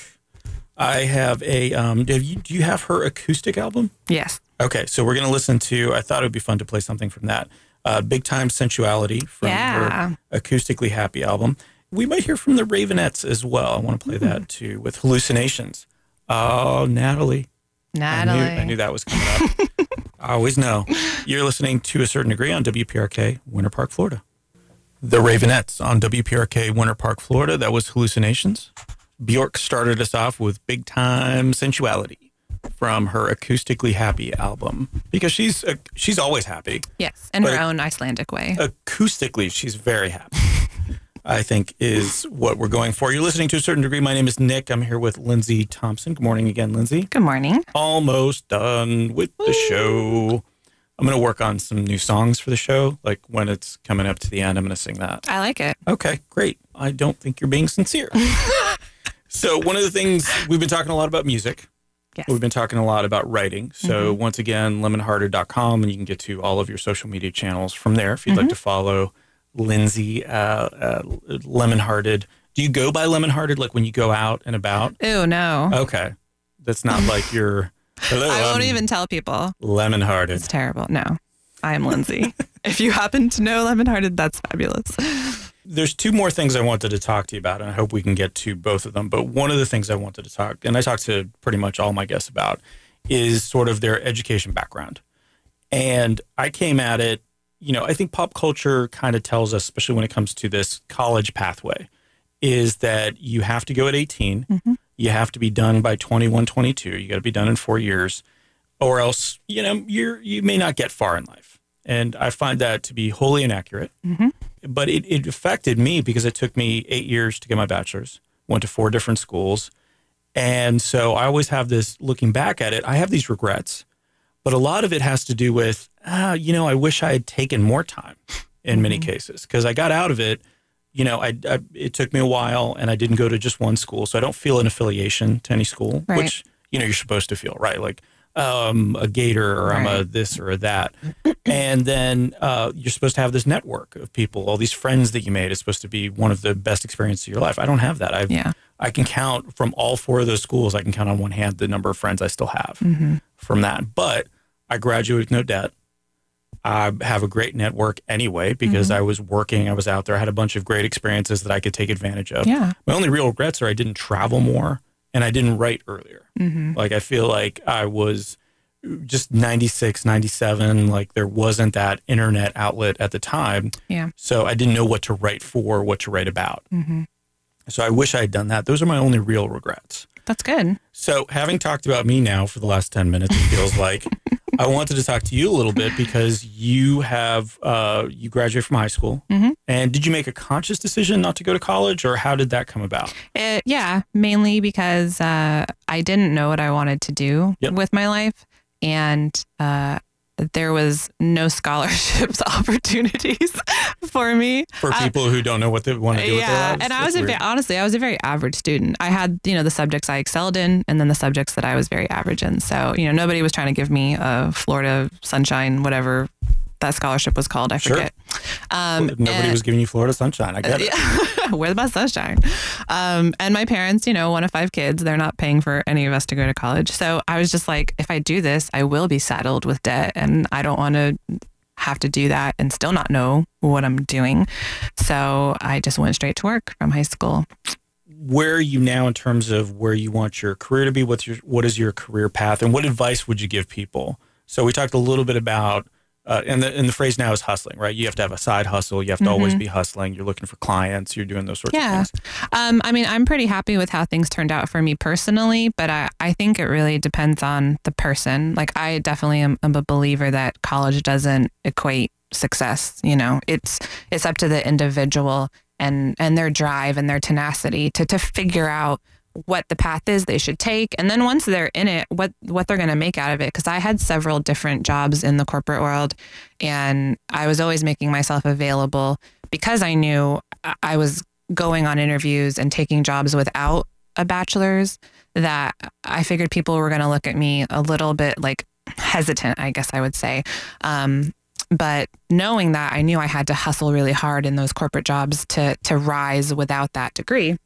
I have a, um, have you, do you have her acoustic album? Yes. Okay. So we're going to listen to, I thought it would be fun to play something from that. Uh, Big Time Sensuality from Yeah. her acoustically happy album. We might hear from the Raveonettes as well. I want to play that too with Hallucinations. Oh, Natalie. Natalie. I knew, I knew that was coming up. I always know. You're listening to a certain degree on WPRK, Winter Park, Florida. The Raveonettes on WPRK, Winter Park, Florida. That was Hallucinations. Bjork started us off with Big Time Sensuality from her acoustically happy album because she's uh, she's always happy. Yes. In her own Icelandic way. Acoustically, she's very happy. I think is what we're going for. You're listening to a certain degree. My name is Nick. I'm here with Lindsay Thompson. Good morning again, Lindsay. Good morning. almost done with the show. I'm going to work on some new songs for the show. Like when it's coming up to the end, I'm going to sing that. I like it. Okay, great. I don't think you're being sincere. so, one of the things we've been talking a lot about music. Yes. We've been talking a lot about writing. So, once again, lemonhearted.com, and you can get to all of your social media channels from there if you'd like to follow Lindsay uh, uh, Lemonhearted. Do you go by Lemonhearted like when you go out and about? Oh, no. Okay. That's not like your hello. I won't I'm even tell people. lemon hearted. It's terrible. No. I am Lindsay. if you happen to know Lemon Hearted, that's fabulous. There's two more things I wanted to talk to you about, and I hope we can get to both of them. But one of the things I wanted to talk, and I talked to pretty much all my guests about, is sort of their education background. And I came at it, you know, I think pop culture kind of tells us, especially when it comes to this college pathway, is that you have to go at 18, mm-hmm. You have to be done by 21, 22, you got to be done in four years, or else, you know, you're, you may not get far in life. And I find that to be wholly inaccurate. But it, it affected me because it took me eight years to get my bachelor's went to four different schools. And so i always have this looking back at it i have these regrets. But a lot of it has to do with ah, you know i wish i had taken more time in many cases because i got out of it you know I, I it took me a while and i didn't go to just one school so i don't feel an affiliation to any school Right. which you know you're supposed to feel right like um, a gator or I'm a this or a that. and then uh, you're supposed to have this network of people, all these friends that you made. It's supposed to be one of the best experiences of your life. I don't have that. I Yeah. I can count from all four of those schools. I can count on one hand the number of friends I still have from that. But I graduated with no debt. I have a great network anyway because I was working. I was out there. I had a bunch of great experiences that I could take advantage of. Yeah. My only real regrets are I didn't travel more and I didn't write earlier. Mm-hmm. Like I feel like I was just 96, 97. Like there wasn't that internet outlet at the time. Yeah. So I didn't know what to write for, what to write about. Mm-hmm. So I wish I had done that. Those are my only real regrets. That's good. So having talked about me now for the last 10 minutes, it feels like I wanted to talk to you a little bit because you have, uh, you graduated from high school. Mhm. And did you make a conscious decision not to go to college or how did that come about? It, yeah, mainly because uh, I didn't know what I wanted to do Yep. with my life, and uh, there was no scholarships opportunities for me. For Uh, people who don't know what they want to do with their yeah, lives? and I was a honestly, I was a very average student. I had you know the subjects I excelled in, and then the subjects that I was very average in. So you know nobody was trying to give me a Florida sunshine, whatever that scholarship was called. I Sure. forget. Um, Nobody and- was giving you Florida sunshine. I get it. yeah. Where the best sunshine. Um, and my parents, you know, one of five kids, they're not paying for any of us to go to college. So I was just like, if I do this, I will be saddled with debt and I don't want to have to do that and still not know what I'm doing. So I just went straight to work from high school. Where are you now in terms of where you want your career to be? What's your what is your career path, and what advice would you give people? So we talked a little bit about, uh, and the and the phrase now is hustling, right? You have to have a side hustle. You have to always be hustling. You're looking for clients. You're doing those sorts Mm-hmm. Yeah. of things. Um, I mean, I'm pretty happy with how things turned out for me personally, but I, I think it really depends on the person. Like, I definitely am, am a believer that college doesn't equate success. You know, it's it's up to the individual and and their drive and their tenacity to to figure out what the path is they should take and then once they're in it what what they're going to make out of it because i had several different jobs in the corporate world and i was always making myself available because i knew I- was going on interviews and taking jobs without a bachelor's that I figured people were going to look at me a little bit like hesitant, I guess I would say. Um, but knowing that, I knew I had to hustle really hard in those corporate jobs to to rise without that degree.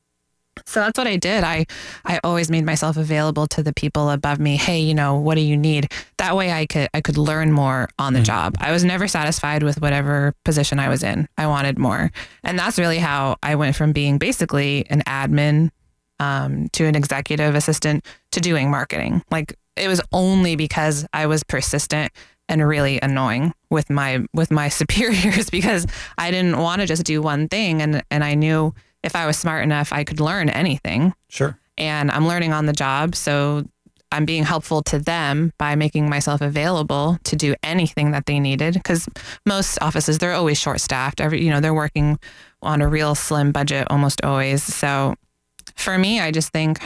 So that's what I did. I I always made myself available to the people above me. Hey, you know, what do you need? That way I could I could learn more on the mm-hmm. job. I was never satisfied with whatever position I was in. I wanted more. And that's really how I went from being basically an admin um, to an executive assistant to doing marketing. Like it was only because I was persistent and really annoying with my with my superiors because I didn't want to just do one thing and and I knew if I was smart enough I could learn anything. Sure. And I'm learning on the job, so I'm being helpful to them by making myself available to do anything that they needed because most offices they're always short staffed. Every you know, they're working on a real slim budget almost always. So for me, I just think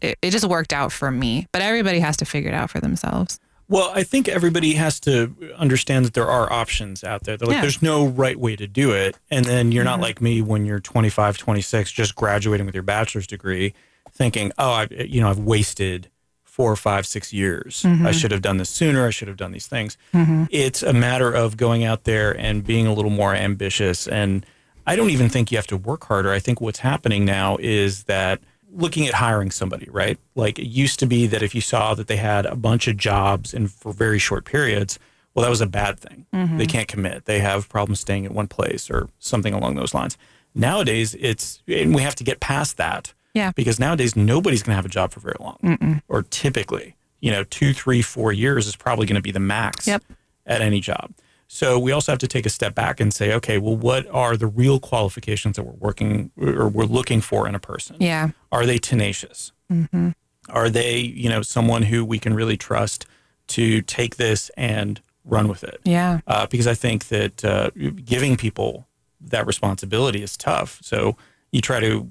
it, it just worked out for me, but everybody has to figure it out for themselves. Well, I think everybody has to understand that there are options out there. Like, yeah. there's no right way to do it. And then you're mm-hmm. not like me when you're 25, 26, just graduating with your bachelor's degree, thinking, oh, I, you know, I've wasted four, five, six years. Mm-hmm. I should have done this sooner. I should have done these things. Mm-hmm. It's a matter of going out there and being a little more ambitious. And I don't even think you have to work harder. I think what's happening now is that – looking at hiring somebody, right? Like it used to be that if you saw that they had a bunch of jobs and for very short periods, well, that was a bad thing. Mm-hmm. They can't commit. They have problems staying at one place or something along those lines. Nowadays, it's, and we have to get past that. Yeah. Because nowadays, nobody's going to have a job for very long. Mm-mm. Or typically, you know, two, three, four years is probably going to be the max yep. at any job. So we also have to take a step back and say, okay, well, what are the real qualifications that we're working or we're looking for in a person? Yeah. Are they tenacious? Mm-hmm. Are they, you know, someone who we can really trust to take this and run with it? Yeah. Uh, because I think that uh, giving people that responsibility is tough. So you try to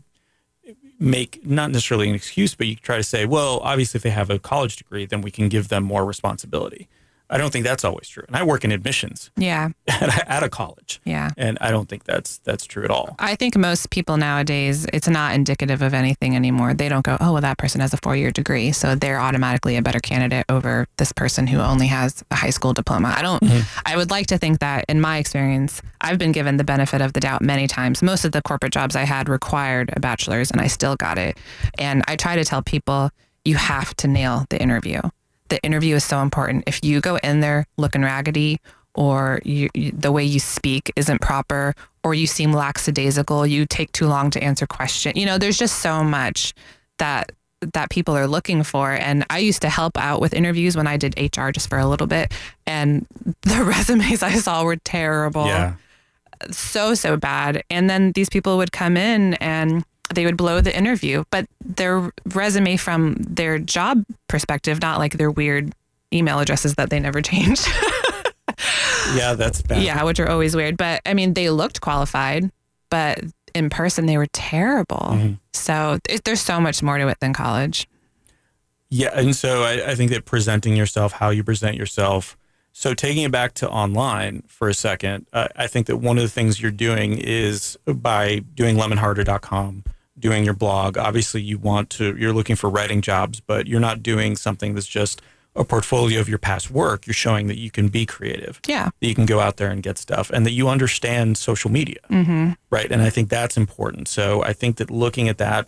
make not necessarily an excuse, but you try to say, well, obviously, if they have a college degree, then we can give them more responsibility. I don't think that's always true. And I work in admissions. Yeah. At, at, a college. Yeah. And I don't think that's that's true at all. I think most people nowadays, it's not indicative of anything anymore. They don't go, oh, well, that person has a four year degree, so they're automatically a better candidate over this person who only has a high school diploma. I don't. Mm-hmm. I would like to think that, in my experience, I've been given the benefit of the doubt many times. Most of the corporate jobs I had required a bachelor's, and I still got it. And I try to tell people, you have to nail the interview the interview is so important. If you go in there looking raggedy or you, you, the way you speak isn't proper or you seem lackadaisical, you take too long to answer questions. You know, there's just so much that that people are looking for. And I used to help out with interviews when I did HR just for a little bit. And the resumes I saw were terrible. Yeah. So, so bad. And then these people would come in and they would blow the interview, but their resume from their job perspective, not like their weird email addresses that they never changed. yeah, that's bad. Yeah, which are always weird. But I mean, they looked qualified, but in person they were terrible. Mm-hmm. So it, there's so much more to it than college. Yeah, and so I, I think that presenting yourself, how you present yourself. So taking it back to online for a second, uh, I think that one of the things you're doing is by doing lemonhearted.com doing your blog. Obviously, you want to, you're looking for writing jobs, but you're not doing something that's just a portfolio of your past work. You're showing that you can be creative. Yeah. That you can go out there and get stuff and that you understand social media. Mm-hmm. Right. And I think that's important. So I think that looking at that,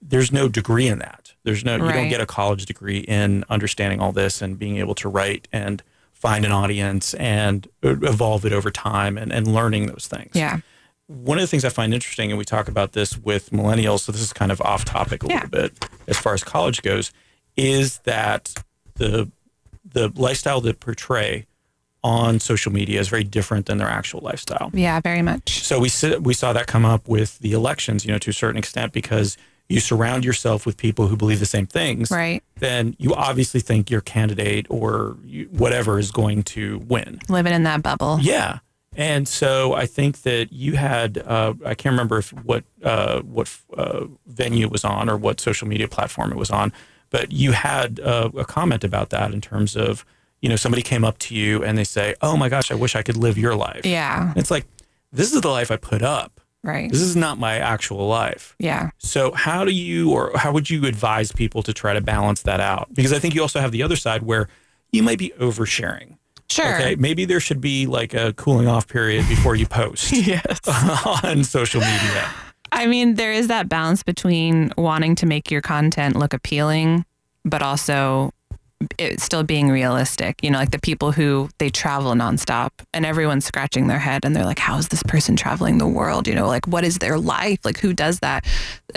there's no degree in that. There's no, right. you don't get a college degree in understanding all this and being able to write and find an audience and evolve it over time and, and learning those things. Yeah one of the things I find interesting, and we talk about this with millennials, so this is kind of off topic a yeah. little bit as far as college goes, is that the the lifestyle they portray on social media is very different than their actual lifestyle. Yeah, very much. So we we saw that come up with the elections, you know, to a certain extent because you surround yourself with people who believe the same things, right? Then you obviously think your candidate or whatever is going to win. Living in that bubble. Yeah. And so I think that you had uh, I can't remember if what uh, what uh, venue it was on or what social media platform it was on, but you had uh, a comment about that in terms of you know somebody came up to you and they say, "Oh my gosh, I wish I could live your life." Yeah, it's like this is the life I put up. Right. This is not my actual life. Yeah. So how do you or how would you advise people to try to balance that out? Because I think you also have the other side where you might be oversharing. Sure. Okay. Maybe there should be like a cooling off period before you post Yes. on social media. I mean, there is that balance between wanting to make your content look appealing, but also it still being realistic. You know, like the people who they travel nonstop and everyone's scratching their head and they're like, how is this person traveling the world? You know, like what is their life? Like who does that?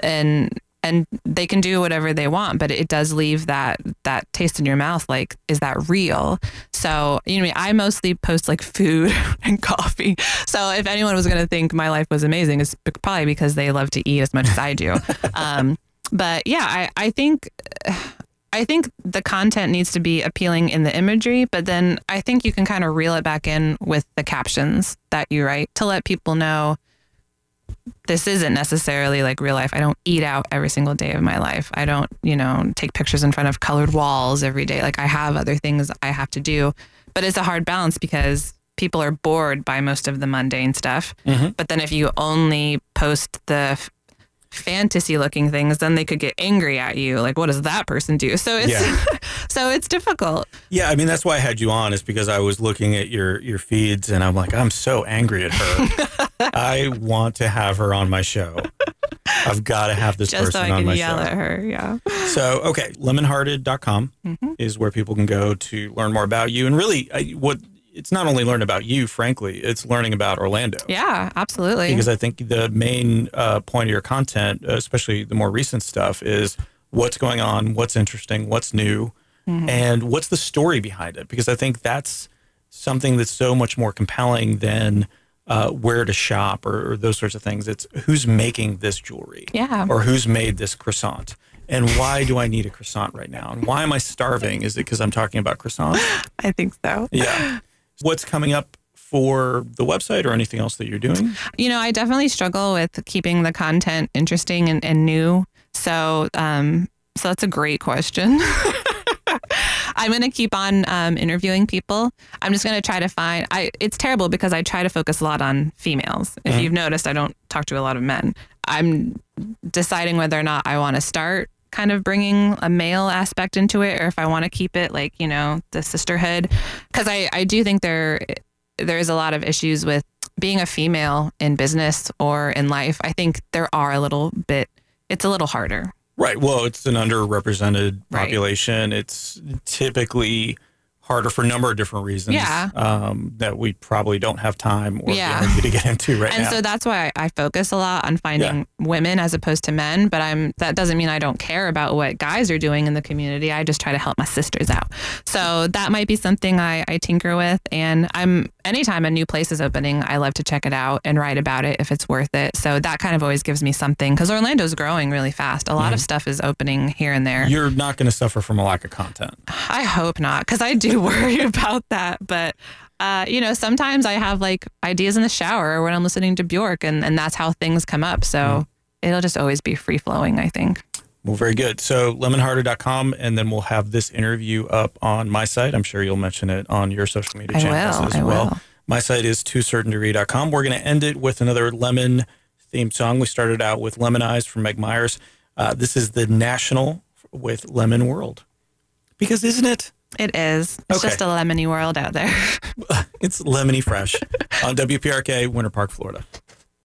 And and they can do whatever they want, but it does leave that that taste in your mouth. Like, is that real? So, you know, I mostly post like food and coffee. So, if anyone was going to think my life was amazing, it's probably because they love to eat as much as I do. um, but yeah, I, I think. I think the content needs to be appealing in the imagery, but then I think you can kind of reel it back in with the captions that you write to let people know this isn't necessarily like real life. I don't eat out every single day of my life. I don't, you know, take pictures in front of colored walls every day. Like I have other things I have to do, but it's a hard balance because people are bored by most of the mundane stuff. Mm-hmm. But then if you only post the fantasy looking things, then they could get angry at you. Like, what does that person do? So it's Yeah. so it's difficult. Yeah, I mean that's why I had you on is because I was looking at your your feeds and I'm like I'm so angry at her. I want to have her on my show. I've got to have this Just so person I on can my yell show. at her. Yeah. So, okay, lemonhearted.com Mhm. is where people can go to learn more about you. And really, I, what it's not only learn about you, frankly, it's learning about Orlando. Yeah, absolutely. Because I think the main uh, point of your content, especially the more recent stuff, is what's going on, what's interesting, what's new, Mm-hmm. and what's the story behind it. Because I think that's something that's so much more compelling than uh, where to shop or, or those sorts of things. It's who's making this jewelry yeah. or who's made this croissant and why do I need a croissant right now? And why am I starving? Is it because I'm talking about croissants? I think so. Yeah. What's coming up for the website or anything else that you're doing? You know, I definitely struggle with keeping the content interesting and, and new. So, um, so that's a great question. I'm going to keep on um, interviewing people. I'm just going to try to find. I it's terrible because I try to focus a lot on females. If Mhm. you've noticed, I don't talk to a lot of men. I'm deciding whether or not I want to start kind of bringing a male aspect into it, or if I want to keep it like you know the sisterhood, because I I do think there there is a lot of issues with being a female in business or in life. I think there are a little bit. It's a little harder. Right. Well, it's an underrepresented Right. population. It's typically harder for a number of different reasons. Yeah. Um, that we probably don't have time or Yeah. the energy to get into right and now. And so that's why I focus a lot on finding women as opposed to men. But I'm that doesn't mean I don't care about what guys are doing in the community. I just try to help my sisters out. So that might be something I, I tinker with. And I'm anytime a new place is opening, I love to check it out and write about it if it's worth it. So that kind of always gives me something because Orlando's growing really fast. A lot of stuff is opening here and there. you're not going to suffer from a lack of content. I hope not, because I do worry about that. But uh, you know, sometimes I have like ideas in the shower when I'm listening to Bjork, and and that's how things come up. So it'll just always be free flowing. I think. Well, very good. So lemonhearted.com, and then we'll have this interview up on my site. I'm sure you'll mention it on your social media I channels will, as I well. will. My site is to certaindegree.com. We're going to end it with another lemon theme song. We started out with Lemon Eyes from Meg Myers. Uh, this is the National with Lemon World. Because isn't it? It is. It's Okay. just a lemony world out there. It's lemony fresh on WPRK, Winter Park, Florida.